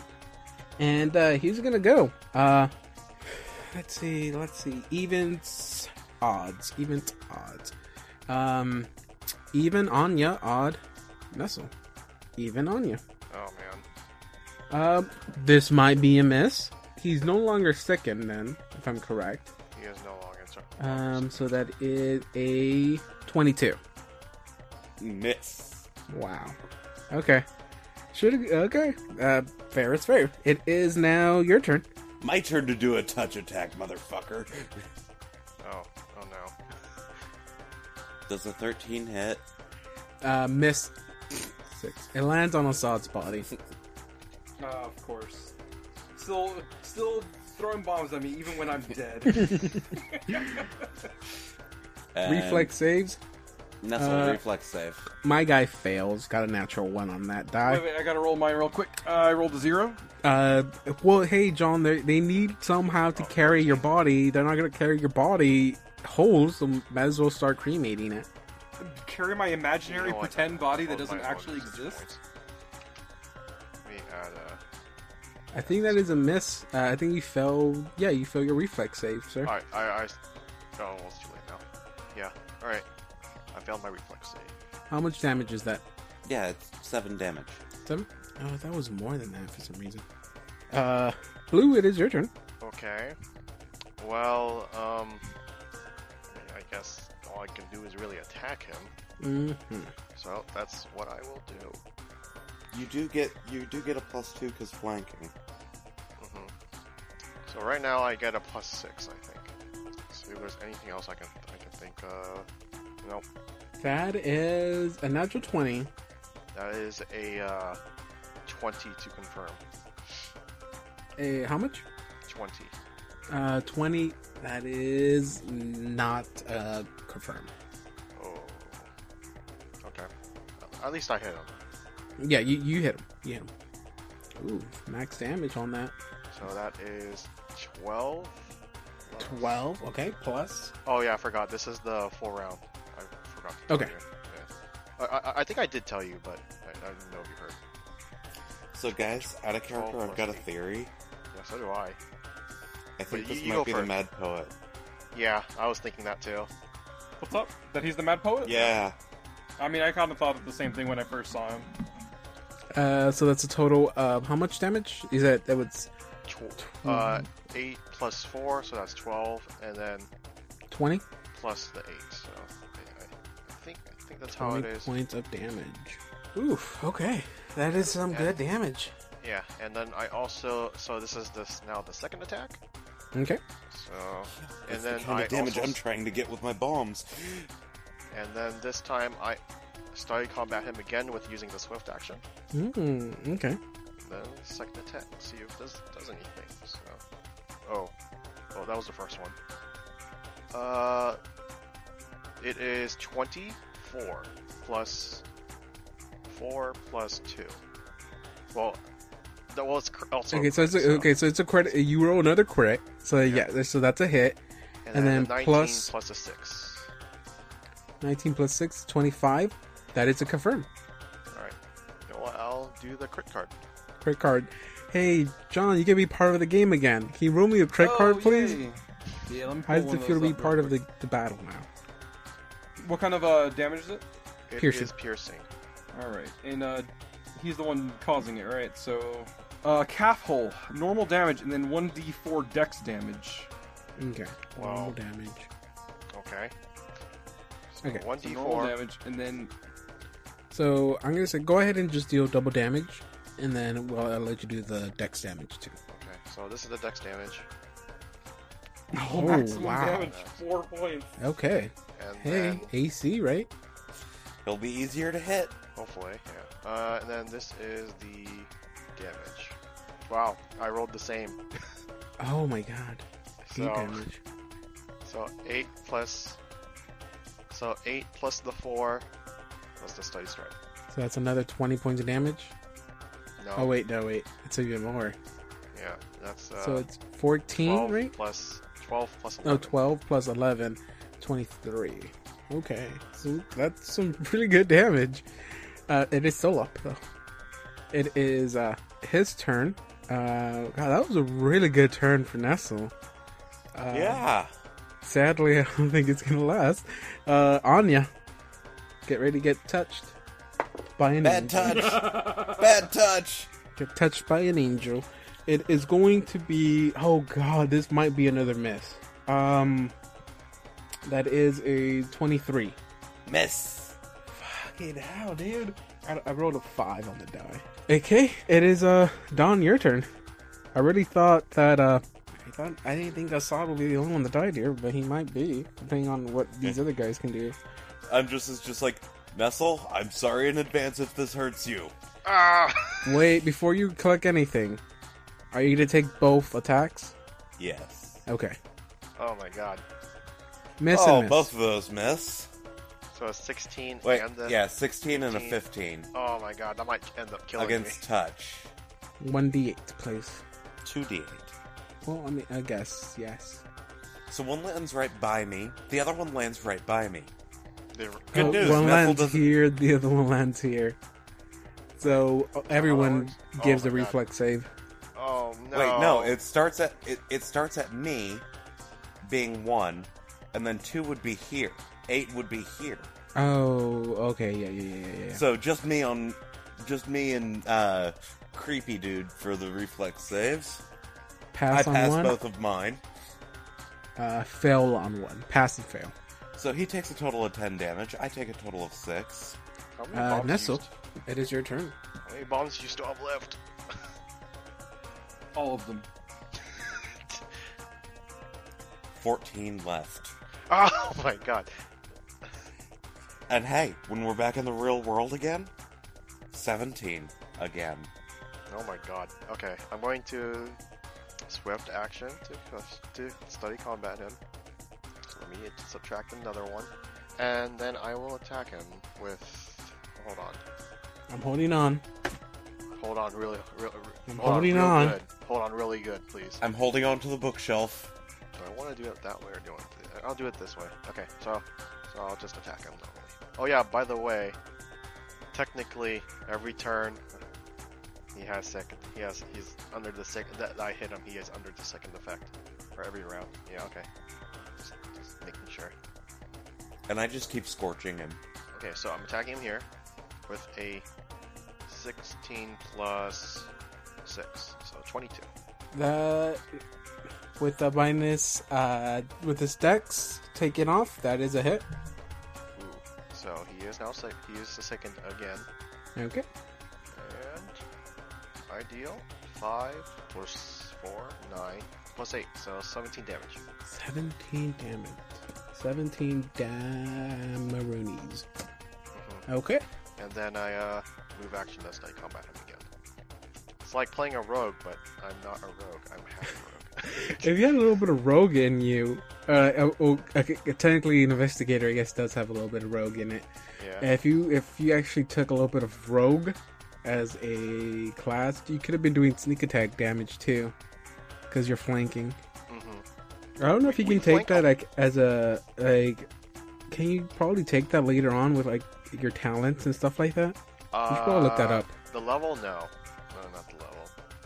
and uh, he's gonna go. Uh, let's see, let's see, evens, odds, evens, odds. Um, even Anya, odd, Nestle, even Anya. Oh man. Um, this might be a miss. He's no longer sickened, then, if I'm correct. He is no longer in. Um, so that is a 22. Miss. Wow. Okay. Should okay. Uh, fair is fair. It is now your turn. My turn to do a touch attack, motherfucker. Oh, oh no. Does a 13 hit? Uh, miss six. It lands on Assad's body. Uh, of course. Still, still throwing bombs at me even when I'm dead. And Reflex saves. Nestle Uh, reflex save. My guy fails. Got a natural one on that die. wait, wait, I gotta roll mine real quick. Uh, I rolled a zero. Uh, well, hey, John, they they need somehow to carry your body. They're not gonna carry your body whole, so might as well start cremating it. Carry my imaginary You know pretend body that doesn't actually exist. points. Let me add uh I think that is a miss. Uh, I think you fell. Yeah, you fell your reflex save, sir. Alright, I, I, oh, well, it's too late now. Yeah, alright. I failed my reflex save. How much damage is that? Yeah, it's 7 damage. Seven? Oh, that was more than that for some reason. Uh, Blue, it is your turn. Okay. Well, um, I, guess all I can do is really attack him. hmm So that's what I will do. You do get you do get a plus 2 because flanking. Mm-hmm. So right now I get a plus six, I think. See if there's anything else I can I can think of. Nope. That is a natural 20. That is a uh, twenty to confirm. A, how much? Twenty. Uh, 20. That is not uh, confirmed. Oh. Okay. At least I hit him. Yeah, you, you hit him. You hit him. Ooh, max damage on that. So that is twelve. plus- 12. Okay, plus. Oh yeah, I forgot. This is the full round. I forgot. To tell Okay. You. Yeah. I, I, I think I did tell you, but I, I didn't know if you heard. So guys, out of character, I've got a theory. Yeah, so do I. I think you- this you go might be the. Mad Poet. Yeah, I was thinking that too. What's up? That he's the Mad Poet? Yeah. I mean, I kind of thought of the same thing when I first saw him. Uh, so that's a total of how much damage? Is that that was Tw- uh, eight plus four, so that's twelve, and then 20? plus the eight. Think that's how 20 it is. points of damage. Oof, okay. That is some Yeah. good damage. Yeah, and then I also so this is this now the second attack. Okay. So That's and then the kind I of damage also, I'm trying to get with my bombs. and then this time I started combat him again with using the swift action. Mm, okay. Then second attack, see if this does anything. So, oh, oh, that was the first one. Uh, it is twenty-four plus four plus two. Well, that well, it's cr- oh, also Okay, so it's a, crit, okay, so it's a credit. You roll another crit. So Yeah. yeah, so that's a hit. and, and then, then 19 plus- plus a six. 19 plus 6, 25. That is a confirm. All right, you know what? I'll do the crit card. Crit card. Hey, John, you can be part of the game again. Can you roll me a crit Oh, card, please? yay. Yeah, let me How does one it feel to be part real of the, the battle now? What kind of uh, damage is it? It is Piercing. piercing. All right, and uh, he's the one causing it, right? So, uh, calf hole, normal damage, and then one d4 dex damage. Okay. Wow. Normal damage. Okay. Okay. One So d normal four. damage, and then So I'm gonna say go ahead and just deal double damage, and then well I'll let you do the dex damage too. Okay, so this is the dex damage, Oh, maximum wow. damage, four points. Okay. And Hey, then AC, right? It'll be easier to hit. hopefully, yeah. Uh, and then this is the damage. Wow, I rolled the same. Oh my god. Eight So, damage. so eight plus, so eight plus the four, plus the study strike. So that's another 20 points of damage. No, Oh wait, no wait, it's even more. yeah, that's uh, so it's 14, 12 right? plus twelve plus Oh, 12 plus 11, 23. Okay, so that's some pretty good damage. Uh, it is still up though. It is uh, his turn. Uh, God, that was a really good turn for Nestle. Uh, yeah. Sadly, I don't think it's gonna last. Uh, Anya, get ready to get touched by an angel. Bad angel. touch. Bad touch. Get touched by an angel. It is going to be. Oh God, this might be another miss. Um, that is a twenty-three. Miss. Fucking hell, dude! I, I rolled a five on the die. Okay, it is uh Don, your turn. I really thought that uh. I thought I didn't think Assad would be the only one that died here, but he might be, depending on what these other guys can do. I'm just is just like Messel, I'm sorry in advance if this hurts you. Ah! Wait, before you click anything, are you gonna take both attacks? Yes. Okay. Oh my god. Miss oh, and miss. both of those miss. So a 16 Wait, and the yeah, 16 and a 15. 15 Oh my god, that might end up killing against me. touch. 1d8, please. 2d8. Well, I mean, I guess, yes. So one lands right by me. The other one lands right by me. They- Good Oh, news, One Methel lands doesn't- here, the other one lands here. So uh, everyone? Oh gives my a God. reflex save. Oh no. Wait, no, it starts at it, it starts at me being 1 and then 2 would be here. 8 would be here. Oh, okay, yeah, yeah, yeah, yeah, yeah. So just me on just me and uh creepy dude for the reflex saves. pass I on pass one, both of mine. uh, fail on one. Pass and fail. So he takes a total of 10 damage. I take a total of 6. How many Uh, bombs Nestle, used- it is your turn. How many bombs do you still have left? All of them. 14 left. Oh my god. And hey, when we're back in the real world again, 17 again. Oh my god. Okay, I'm going to swift action to to study combat him. So let me subtract another one, and then I will attack him with. Hold on. I'm holding on. Hold on, really, really. I'm hold holding real on. Good. Hold on, really good, please. I'm holding on to the bookshelf. Do I want to do it that way or do I? want to- I'll do it this way. Okay, so so I'll just attack him normally. Oh yeah, by the way, technically every turn he has second. He has he's under the second that I hit him. He is under the second effect for every round. Yeah, okay. Just, just making sure. And I just keep scorching him. Okay, so I'm attacking him here with a 16 plus six, so 22. That with the minus, uh, with his dex taken off, that is a hit. Ooh. So he is now sec- he is the second again. Okay. And ideal. Five plus four, nine plus eight, so seventeen damage. 17 damage. 17 damaroonies. Mhm. Okay. And then I uh, move action as I combat him again. It's like playing a rogue, but I'm not a rogue. I'm half rogue. If you had a little bit of rogue in you, uh, technically an investigator, I guess, does have a little bit of rogue in it. yeah. If you if you actually took a little bit of rogue as a class, you could have been doing sneak attack damage too, because you're flanking. hmm I don't know if you We can take that like as a like. Can you probably take that later on with like your talents and stuff like that? You should probably look that Uh, up. The level, no,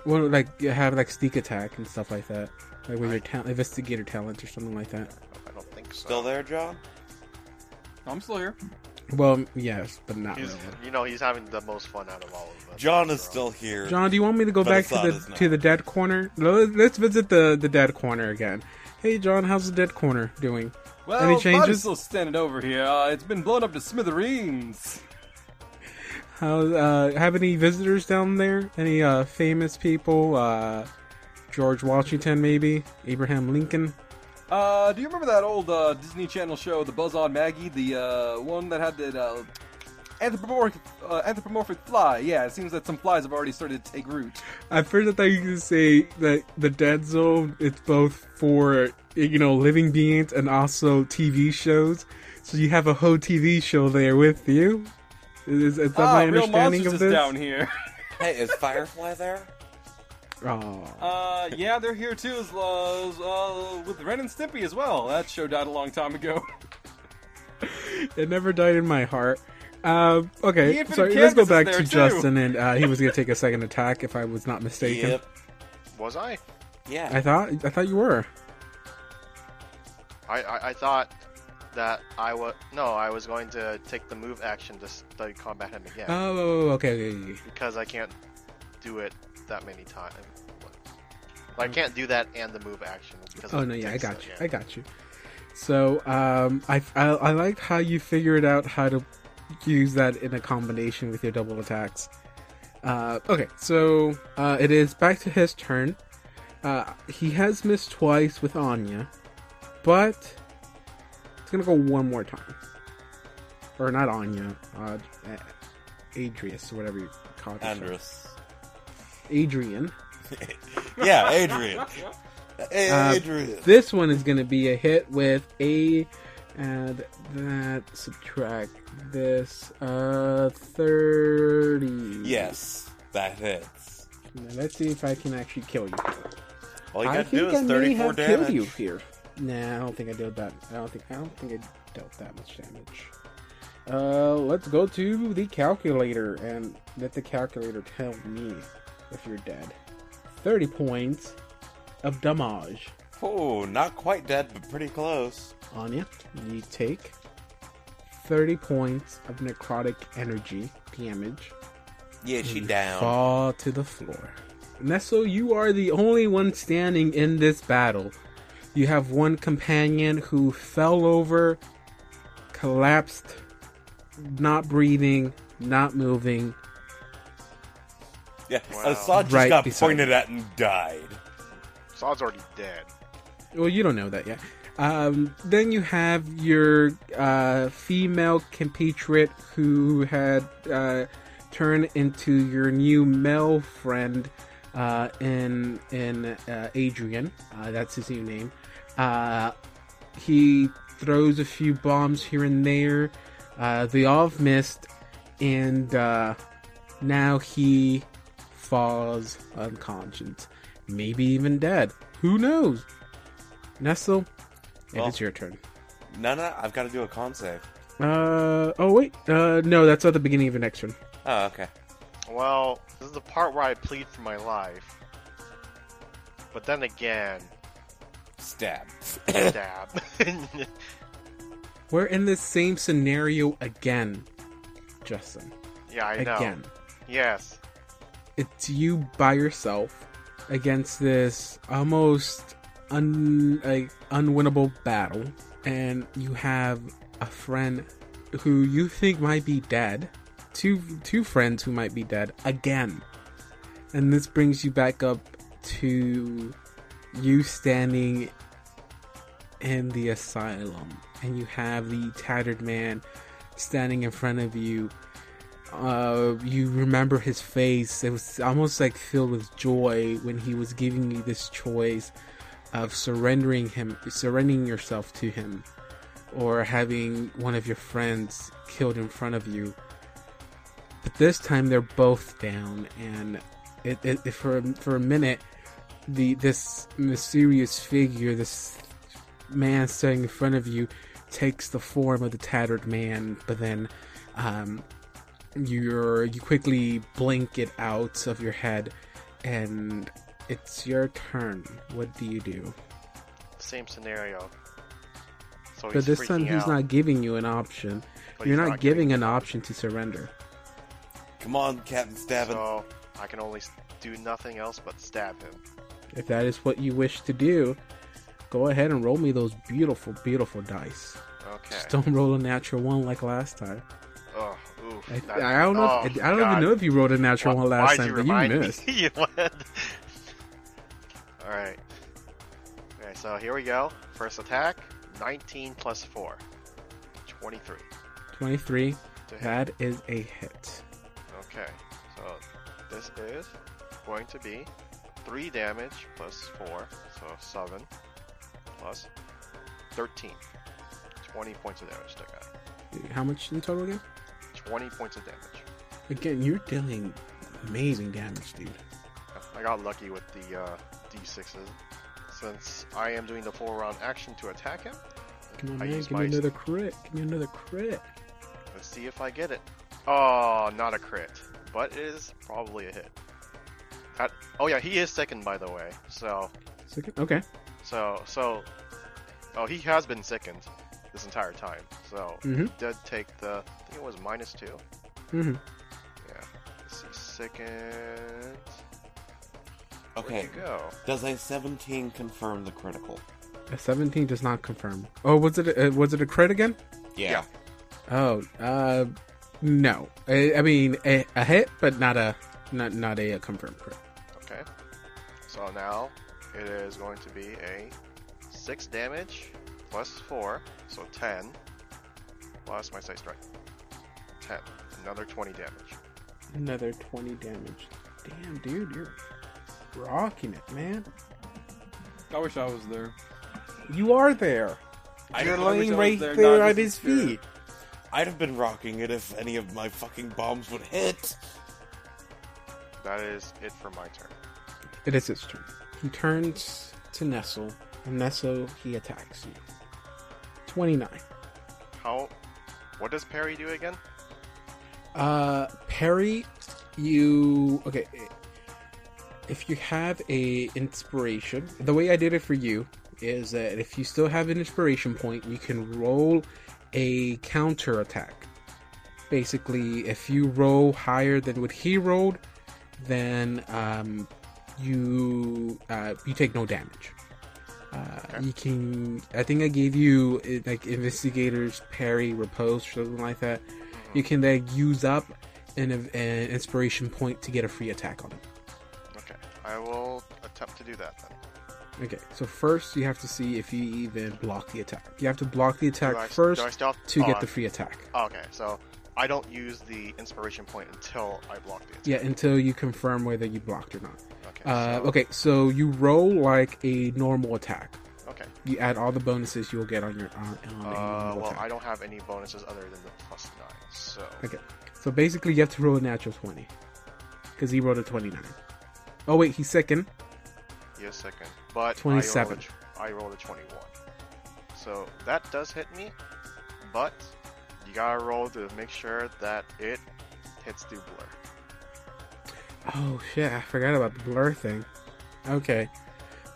Well, like you have like sneak attack and stuff like that, like with I- your ta- investigator talents or something like that. I don't think so. Still there, John? I'm still here. Well, yes, but not He's, really. you know, he's having the most fun out of all of us. John is still here. John, do you want me to go back to the to the dead corner? Let's let's visit the the dead corner again. Hey, John, how's the dead corner doing? Well, Any body's changes? still standing over here. Uh, it's been blown up to smithereens. How uh, have any visitors down there? Any uh, famous people? Uh, George Washington, maybe Abraham Lincoln. Uh, do you remember that old uh, Disney Channel show, The Buzz on Maggie, the uh, one that had the uh, anthropomorphic uh, anthropomorphic fly? Yeah, it seems that some flies have already started to take root. At first, I thought you could say that the dead zone it's both for you know living beings and also TV shows. So you have a whole TV show there with you. Is, is that ah, my understanding monsters of is this? down here. Hey, is Firefly there? Oh. Uh, yeah, they're here too, as, uh, uh, with Ren and Stimpy as well. That show died a long time ago. it never died in my heart. Uh, okay, Infinite so let's go back to too. Justin, and uh, he was gonna take a second attack, if I was not mistaken. Yep. Was I? Yeah. I thought, I thought you were. I, I, I thought that I was no, I was going to take the move action to study combat him again Oh, okay, because I can't do it that many times. I can't do that and the move action. Because Oh no, yeah, I got you. I got you. So, um, I, I I liked how you figured out how to use that in a combination with your double attacks. Uh, okay, so uh, it is back to his turn. Uh, he has missed twice with Anya, but gonna go one more time. Or not Anya, uh, Adrius, whatever you call it. Andrus. Adrian. yeah, Adrian. Uh, Adrian. This one is to be a hit with a and that subtract this uh 30. yes, that hits. Now, let's see if I can actually kill you. All you I gotta do think I may 34 have damage. killed you here. Nah, I don't think I dealt that. I don't think I don't think I dealt that much damage. Uh, let's go to the calculator and let the calculator tell me if you're dead. 30 points of damage. Oh, not quite dead, but pretty close. Anya, you take 30 points of necrotic energy damage. Yeah, she down. Fall to the floor. Nestle, you are the only one standing in this battle. You have one companion who fell over, collapsed, not breathing, not moving. Yeah, Wow. Assad just Right got beside pointed at and died. Sod's already dead. Well, you don't know that yet. Um, then you have your uh, female compatriot who had uh, turned into your new male friend uh, in in uh, Adrian. Uh, that's his new name. Uh, he throws a few bombs here and there. Uh, they all have missed, and uh, now he falls unconscious, maybe even dead. Who knows? Nestle, Well- it's your turn. No, no, I've got to do a con save. Uh oh wait, uh no, that's at the beginning of your next turn. Oh, okay. Well, this is the part where I plead for my life. But then again, Stab. stab. We're in the same scenario again, Justin. yeah, I know. Again, Yes. it's you by yourself against this almost un like unwinnable battle, and you have a friend who you think might be dead, two two friends who might be dead again, and this brings you back up to you standing in the asylum, and you have the tattered man standing in front of you uh, you remember his face. It was almost like filled with joy when he was giving you this choice of surrendering him, surrendering yourself to him, or having one of your friends killed in front of you. But this time they're both down, and it, it, it- for for a minute, the this mysterious figure, this man standing in front of you, takes the form of the tattered man, but then. Um, you're you quickly blink it out of your head and it's your turn what do you do Same scenario. So but this time he's out, not giving you an option but you're he's not, giving me an option to surrender Come on, Captain Stabbin. So I can only do nothing else but stab him. If that is what you wish to do go ahead and roll me those beautiful beautiful dice Okay. just don't roll a natural one like last time Oh, ooh. I, That- I don't know. oh, if, I don't God. even know if you rolled a natural one last time, you but you missed. Me? You went- Alright. Okay, so here we go. First attack, 19 plus 4. 23 Twenty-three. That is a hit. Okay, so this is going to be 3 damage plus 4, so 7 plus 13. 20 points of damage to guy. How much in total again? 20 points of damage. Again, you're dealing amazing damage, dude. I got lucky with the uh, d6s. Since I am doing the full round action to attack him, Come on, I man. Give me another crit. Give me another crit. let's see if I get it. Oh, not a crit, but it is probably a hit. That, oh yeah, he is sickened by the way. So, Second. Okay. so, so, oh, he has been sickened this entire time. So, Mm-hmm. did take the, I think it was minus two. Mm-hmm. Yeah. Let's see, second. Okay. Go? Does a 17 confirm the critical? A 17 does not confirm. Oh, was it? A, was it a crit again? Yeah. Oh, uh, no. I, I mean, a, a hit, but not a not not a, confirmed crit. Okay. So now it is going to be a 6 damage plus 4, so 10. Plus my sight strike. 10. Another 20 damage. Another 20 damage. Damn, dude, you're rocking it, man. I wish I was there. You are there. I- You're I laying right there, there, at his spirit. feet. I'd have been rocking it if any of my fucking bombs would hit. That is it for my turn. It is his turn. He turns to Nestle, and Nestle he attacks you. 29. How. What does Perry do again? Uh, Perry, you okay? If you have a inspiration, the way I did it for you is that if you still have an inspiration point, you can roll a counter attack. Basically, if you roll higher than what he rolled, then um, you uh, you take no damage. Uh. You can. I think I gave you uh, like investigators parry, riposte, or something like that. You can then use up an, an inspiration point to get a free attack on him. Okay. I will attempt to do that then. Okay, so first you have to see if you even block the attack. You have to block the attack I, first do I still have- to oh, get the free attack. Okay, so I don't use the inspiration point until I block the attack. Yeah, until you confirm whether you blocked or not. Okay. Uh, so- okay, so you roll like a normal attack. Okay. You add all the bonuses you'll get on your on, on Uh, well, attack. I don't have any bonuses other than the plus nine, so Okay. So basically, you have to roll a natural twenty because he rolled a twenty-nine. Oh wait, he's sickened. he is sickened. But 27. I rolled, a, I rolled a twenty-one, so that does hit me. But you gotta roll to make sure that it hits the blur. Oh shit, I forgot about the blur thing. Okay.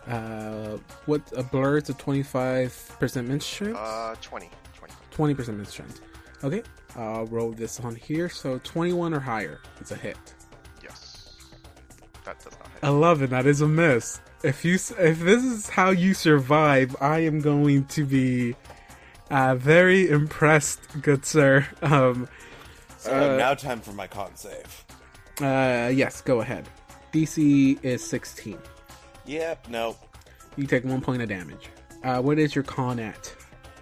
Uh, what a blur is a twenty-five percent miss chance. Uh, 20. 20. Twenty percent miss chance. Okay, I'll roll this on here. So twenty-one or higher, it's a hit. Yes. That does not hit. Eleven, that is a miss. If you if this is how you survive, I am going to be uh, very impressed, good sir. Um, So Uh, now time for my con save. Uh, yes, go ahead. DC is sixteen. Yep, no. You take one point of damage. Uh, what is your con at?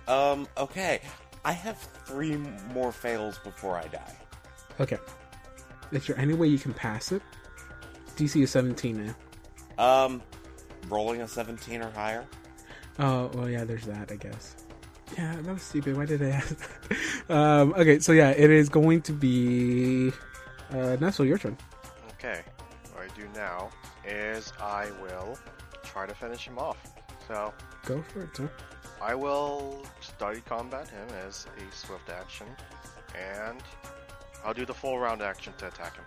Um, okay. I have three more fails before I die. Okay. Is there any way you can pass it? DC is 17 now. Um, rolling a 17 or higher? Oh, well, yeah, there's that, I guess. Yeah, that was stupid. Why did I ask that? um, okay, so yeah, it is going to be. Uh, Nestle, your turn. Okay. What I do now is I will try to finish him off. So Go for it, sir. I will study combat him as a swift action, and I'll do the full round action to attack him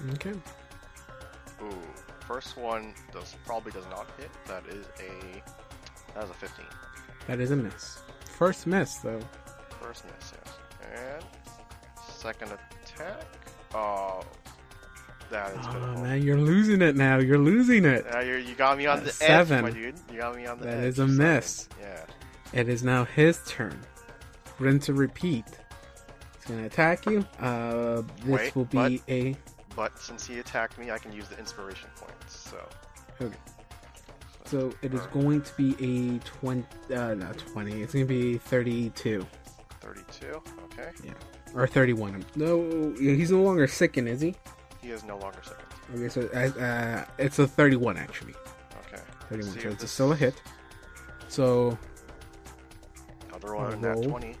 completely. Okay. Ooh, first one does probably does not hit. That is a that is a 15. That is a miss. First miss, though. First miss, yes. And second attack. Oh, that is Oh, man, you're losing it now. You're losing it. Yeah, you you got me on the That's edge, seven. my dude. You got me on the That edge. is a miss. Yeah. It is now his turn. Rinse to repeat. He's gonna attack you. Uh, this Wait, will be what? a But since he attacked me, I can use the inspiration points. So Okay. So it is going to be a 20, uh, not 20, it's going to be 32. 32. Okay. Or 31. No, he's no longer sickened, is he? He is no longer sickened. Okay, so uh, uh, it's a 31 actually. Okay. 31, so it's this- still a hit. So, Another one, Roll. that 20.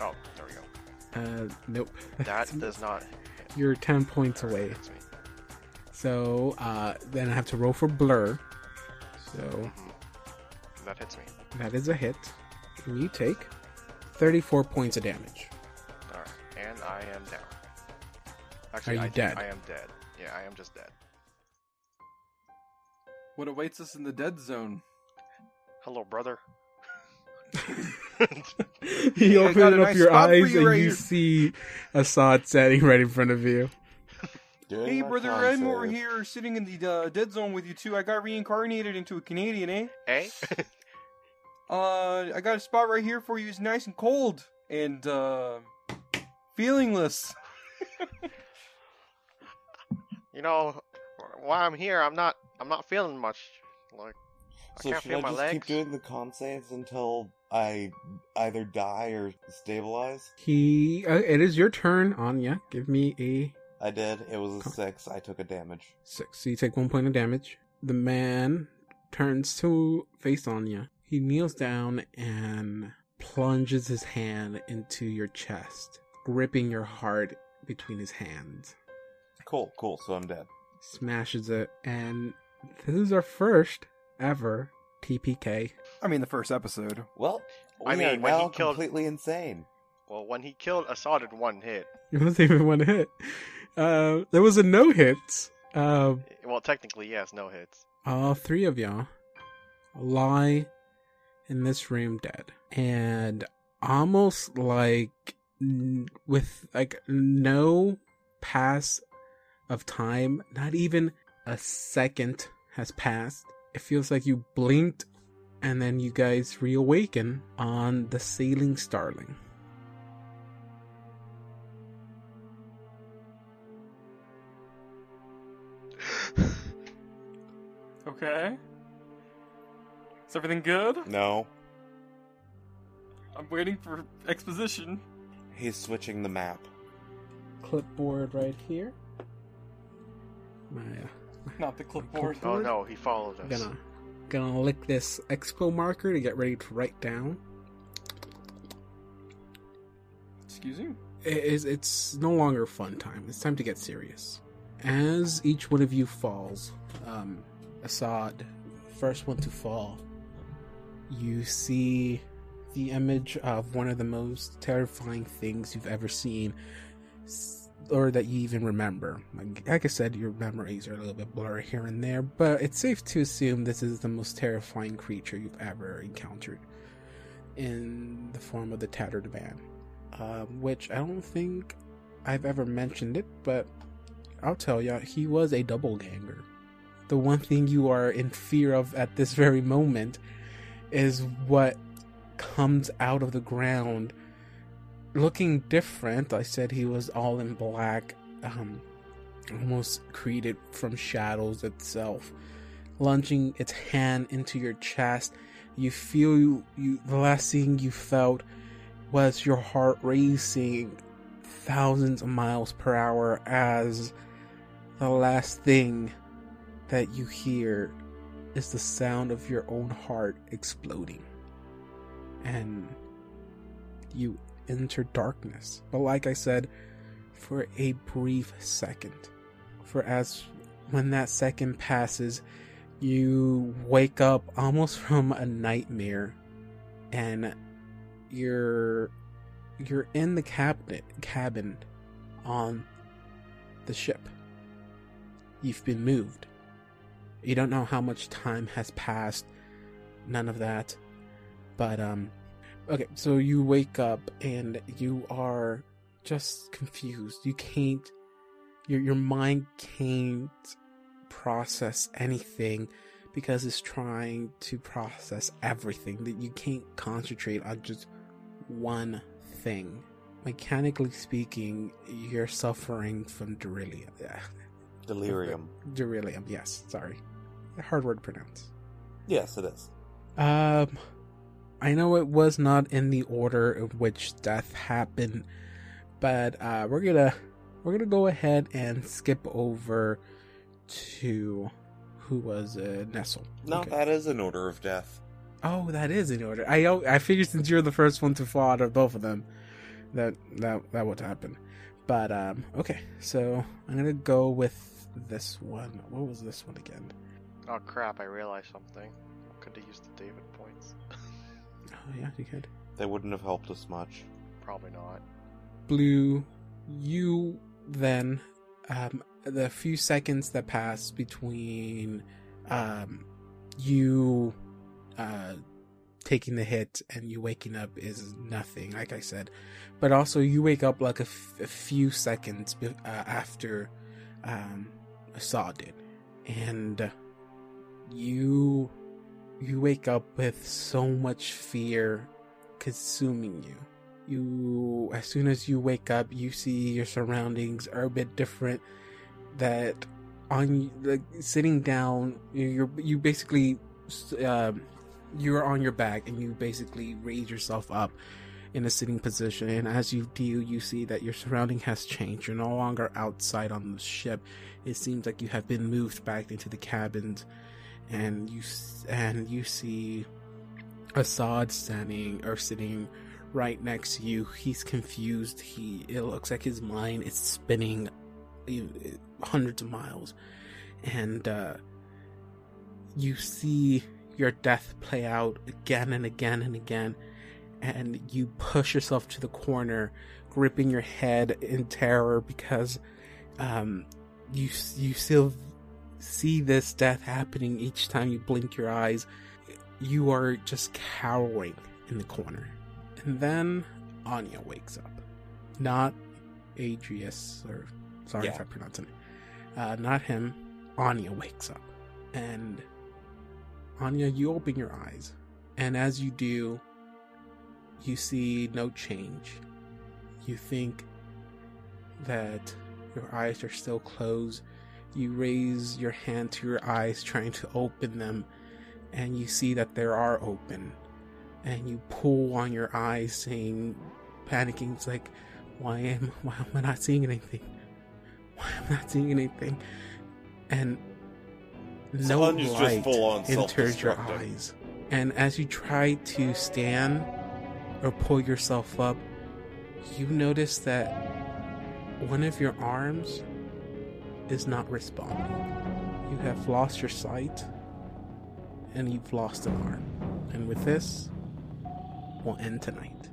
Oh, there we go. uh, nope. That does not hit. You're 10 points away. Hits me. So, uh, then I have to roll for blur. So, Mhm. That hits me. that is a hit. And you take 34 points of damage. Alright. I am down. Actually, you I, dead? I am dead. Yeah, I am just dead. What awaits us in the dead zone? Hello, brother. he I got open a up nice your eyes you and right you here. see Assad standing right in front of you. Doing Hey, brother, con I'm over here sitting in the uh, dead zone with you too. I got reincarnated into a Canadian, eh? Eh? Uh, I got a spot right here for you. It's nice and cold and uh, feelingless. you know, while I'm here, I'm not. I'm not feeling much. Like, I So can't should feel I my just legs. keep doing the con saves until I either die or stabilize? He, uh, it is your turn, Anya. Give me a I did. It was a Con- six. I took a damage. six. So you take one point of damage. The man turns to face Anya. He kneels down and plunges his hand into your chest, gripping your heart between his hands. Cool, cool. So I'm dead. Smashes it, and this is our first ever TPK. I mean, the first episode. Well, we I mean, are when he killed- completely insane. Well, when he killed Assad in one hit, It wasn't even one hit. Uh, there was a no hit. Uh, well, technically, yes, no hits. all three of y'all lie in this room dead and almost like n- with like no pass of time not even a second has passed it feels like you blinked and then you guys reawaken on the sailing starling Okay. Is everything good? No, I'm waiting for exposition. He's switching the map. clipboard right here my uh, Not the clipboard. Oh no, he followed us. gonna gonna lick this expo marker to get ready to write down Excuse you. it is it's no longer fun time. It's time to get serious. As each one of you falls, um, Assad, first one to fall, you see the image of one of the most terrifying things you've ever seen, or that you even remember. Like, like I said, your memories are a little bit blurry here and there, but it's safe to assume this is the most terrifying creature you've ever encountered in the form of the Tattered Man um, which I don't think I've ever mentioned it, but I'll tell ya, he was a doppelganger. The one thing you are in fear of at this very moment is what comes out of the ground looking different. I said he was all in black, um, almost created from shadows itself, lunging its hand into your chest. You feel you, you the last thing you felt was your heart racing thousands of miles per hour as the last thing that you hear is the sound of your own heart exploding. And you enter darkness. But like I said, for a brief second. For as when that second passes, you wake up almost from a nightmare and you're you're in the cabinet cabin on the ship. You've been moved. You don't know how much time has passed. None of that. But um okay, so you wake up and you are just confused. You can't your your mind can't process anything because it's trying to process everything that you can't concentrate on just one thing mechanically speaking, you're suffering from delirium. Yeah, Delirium. delirium. Yes, sorry, hard word to pronounce. Yes, it is. Um, I know it was not in the order in which death happened, but uh, we're gonna we're gonna go ahead and skip over to who was uh, Nestle. No, Okay. that is an order of death. Oh, that is in order. I I figured since you're the first one to fall out of both of them, that that that would happen. But um, okay, so I'm gonna go with this one. What was this one again? Oh crap! I realized something. Could have used the David points. Oh yeah, you could. They wouldn't have helped us much. Probably not. Blue, you then um, the few seconds that pass between um, you uh, taking the hit and you waking up is nothing, like I said. But also, you wake up like a, f- a few seconds be- uh, after um, Saw did, and you you wake up with so much fear consuming you. You as soon as you wake up you see your surroundings are a bit different that on like sitting down you're you basically um you're on your back and you basically raise yourself up in a sitting position. And as you do you see that your surrounding has changed. You're no longer outside on the ship. It seems like you have been moved back into the cabins and you and you see Assad standing or sitting right next to you. He's confused. He it looks like his mind is spinning hundreds of miles, and uh, you see your death play out again and again and again, and you push yourself to the corner, gripping your head in terror because um, you you still see this death happening each time you blink your eyes. You are just cowering in the corner. And then Anya wakes up. Not Adrius, or sorry if Yeah. I pronounce it. Uh, not him. Anya wakes up. And Anya, you open your eyes. And as you do, you see no change. You think that your eyes are still closed. You raise your hand to your eyes, trying to open them, and you see that they are open. And you pull on your eyes saying panicking it's like why am why am i not seeing anything? Why am i not seeing anything? And no light enters your eyes. And as you try to stand or pull yourself up you notice that one of your arms is not responding. You have lost your sight and you've lost an arm. And with this, we'll end tonight.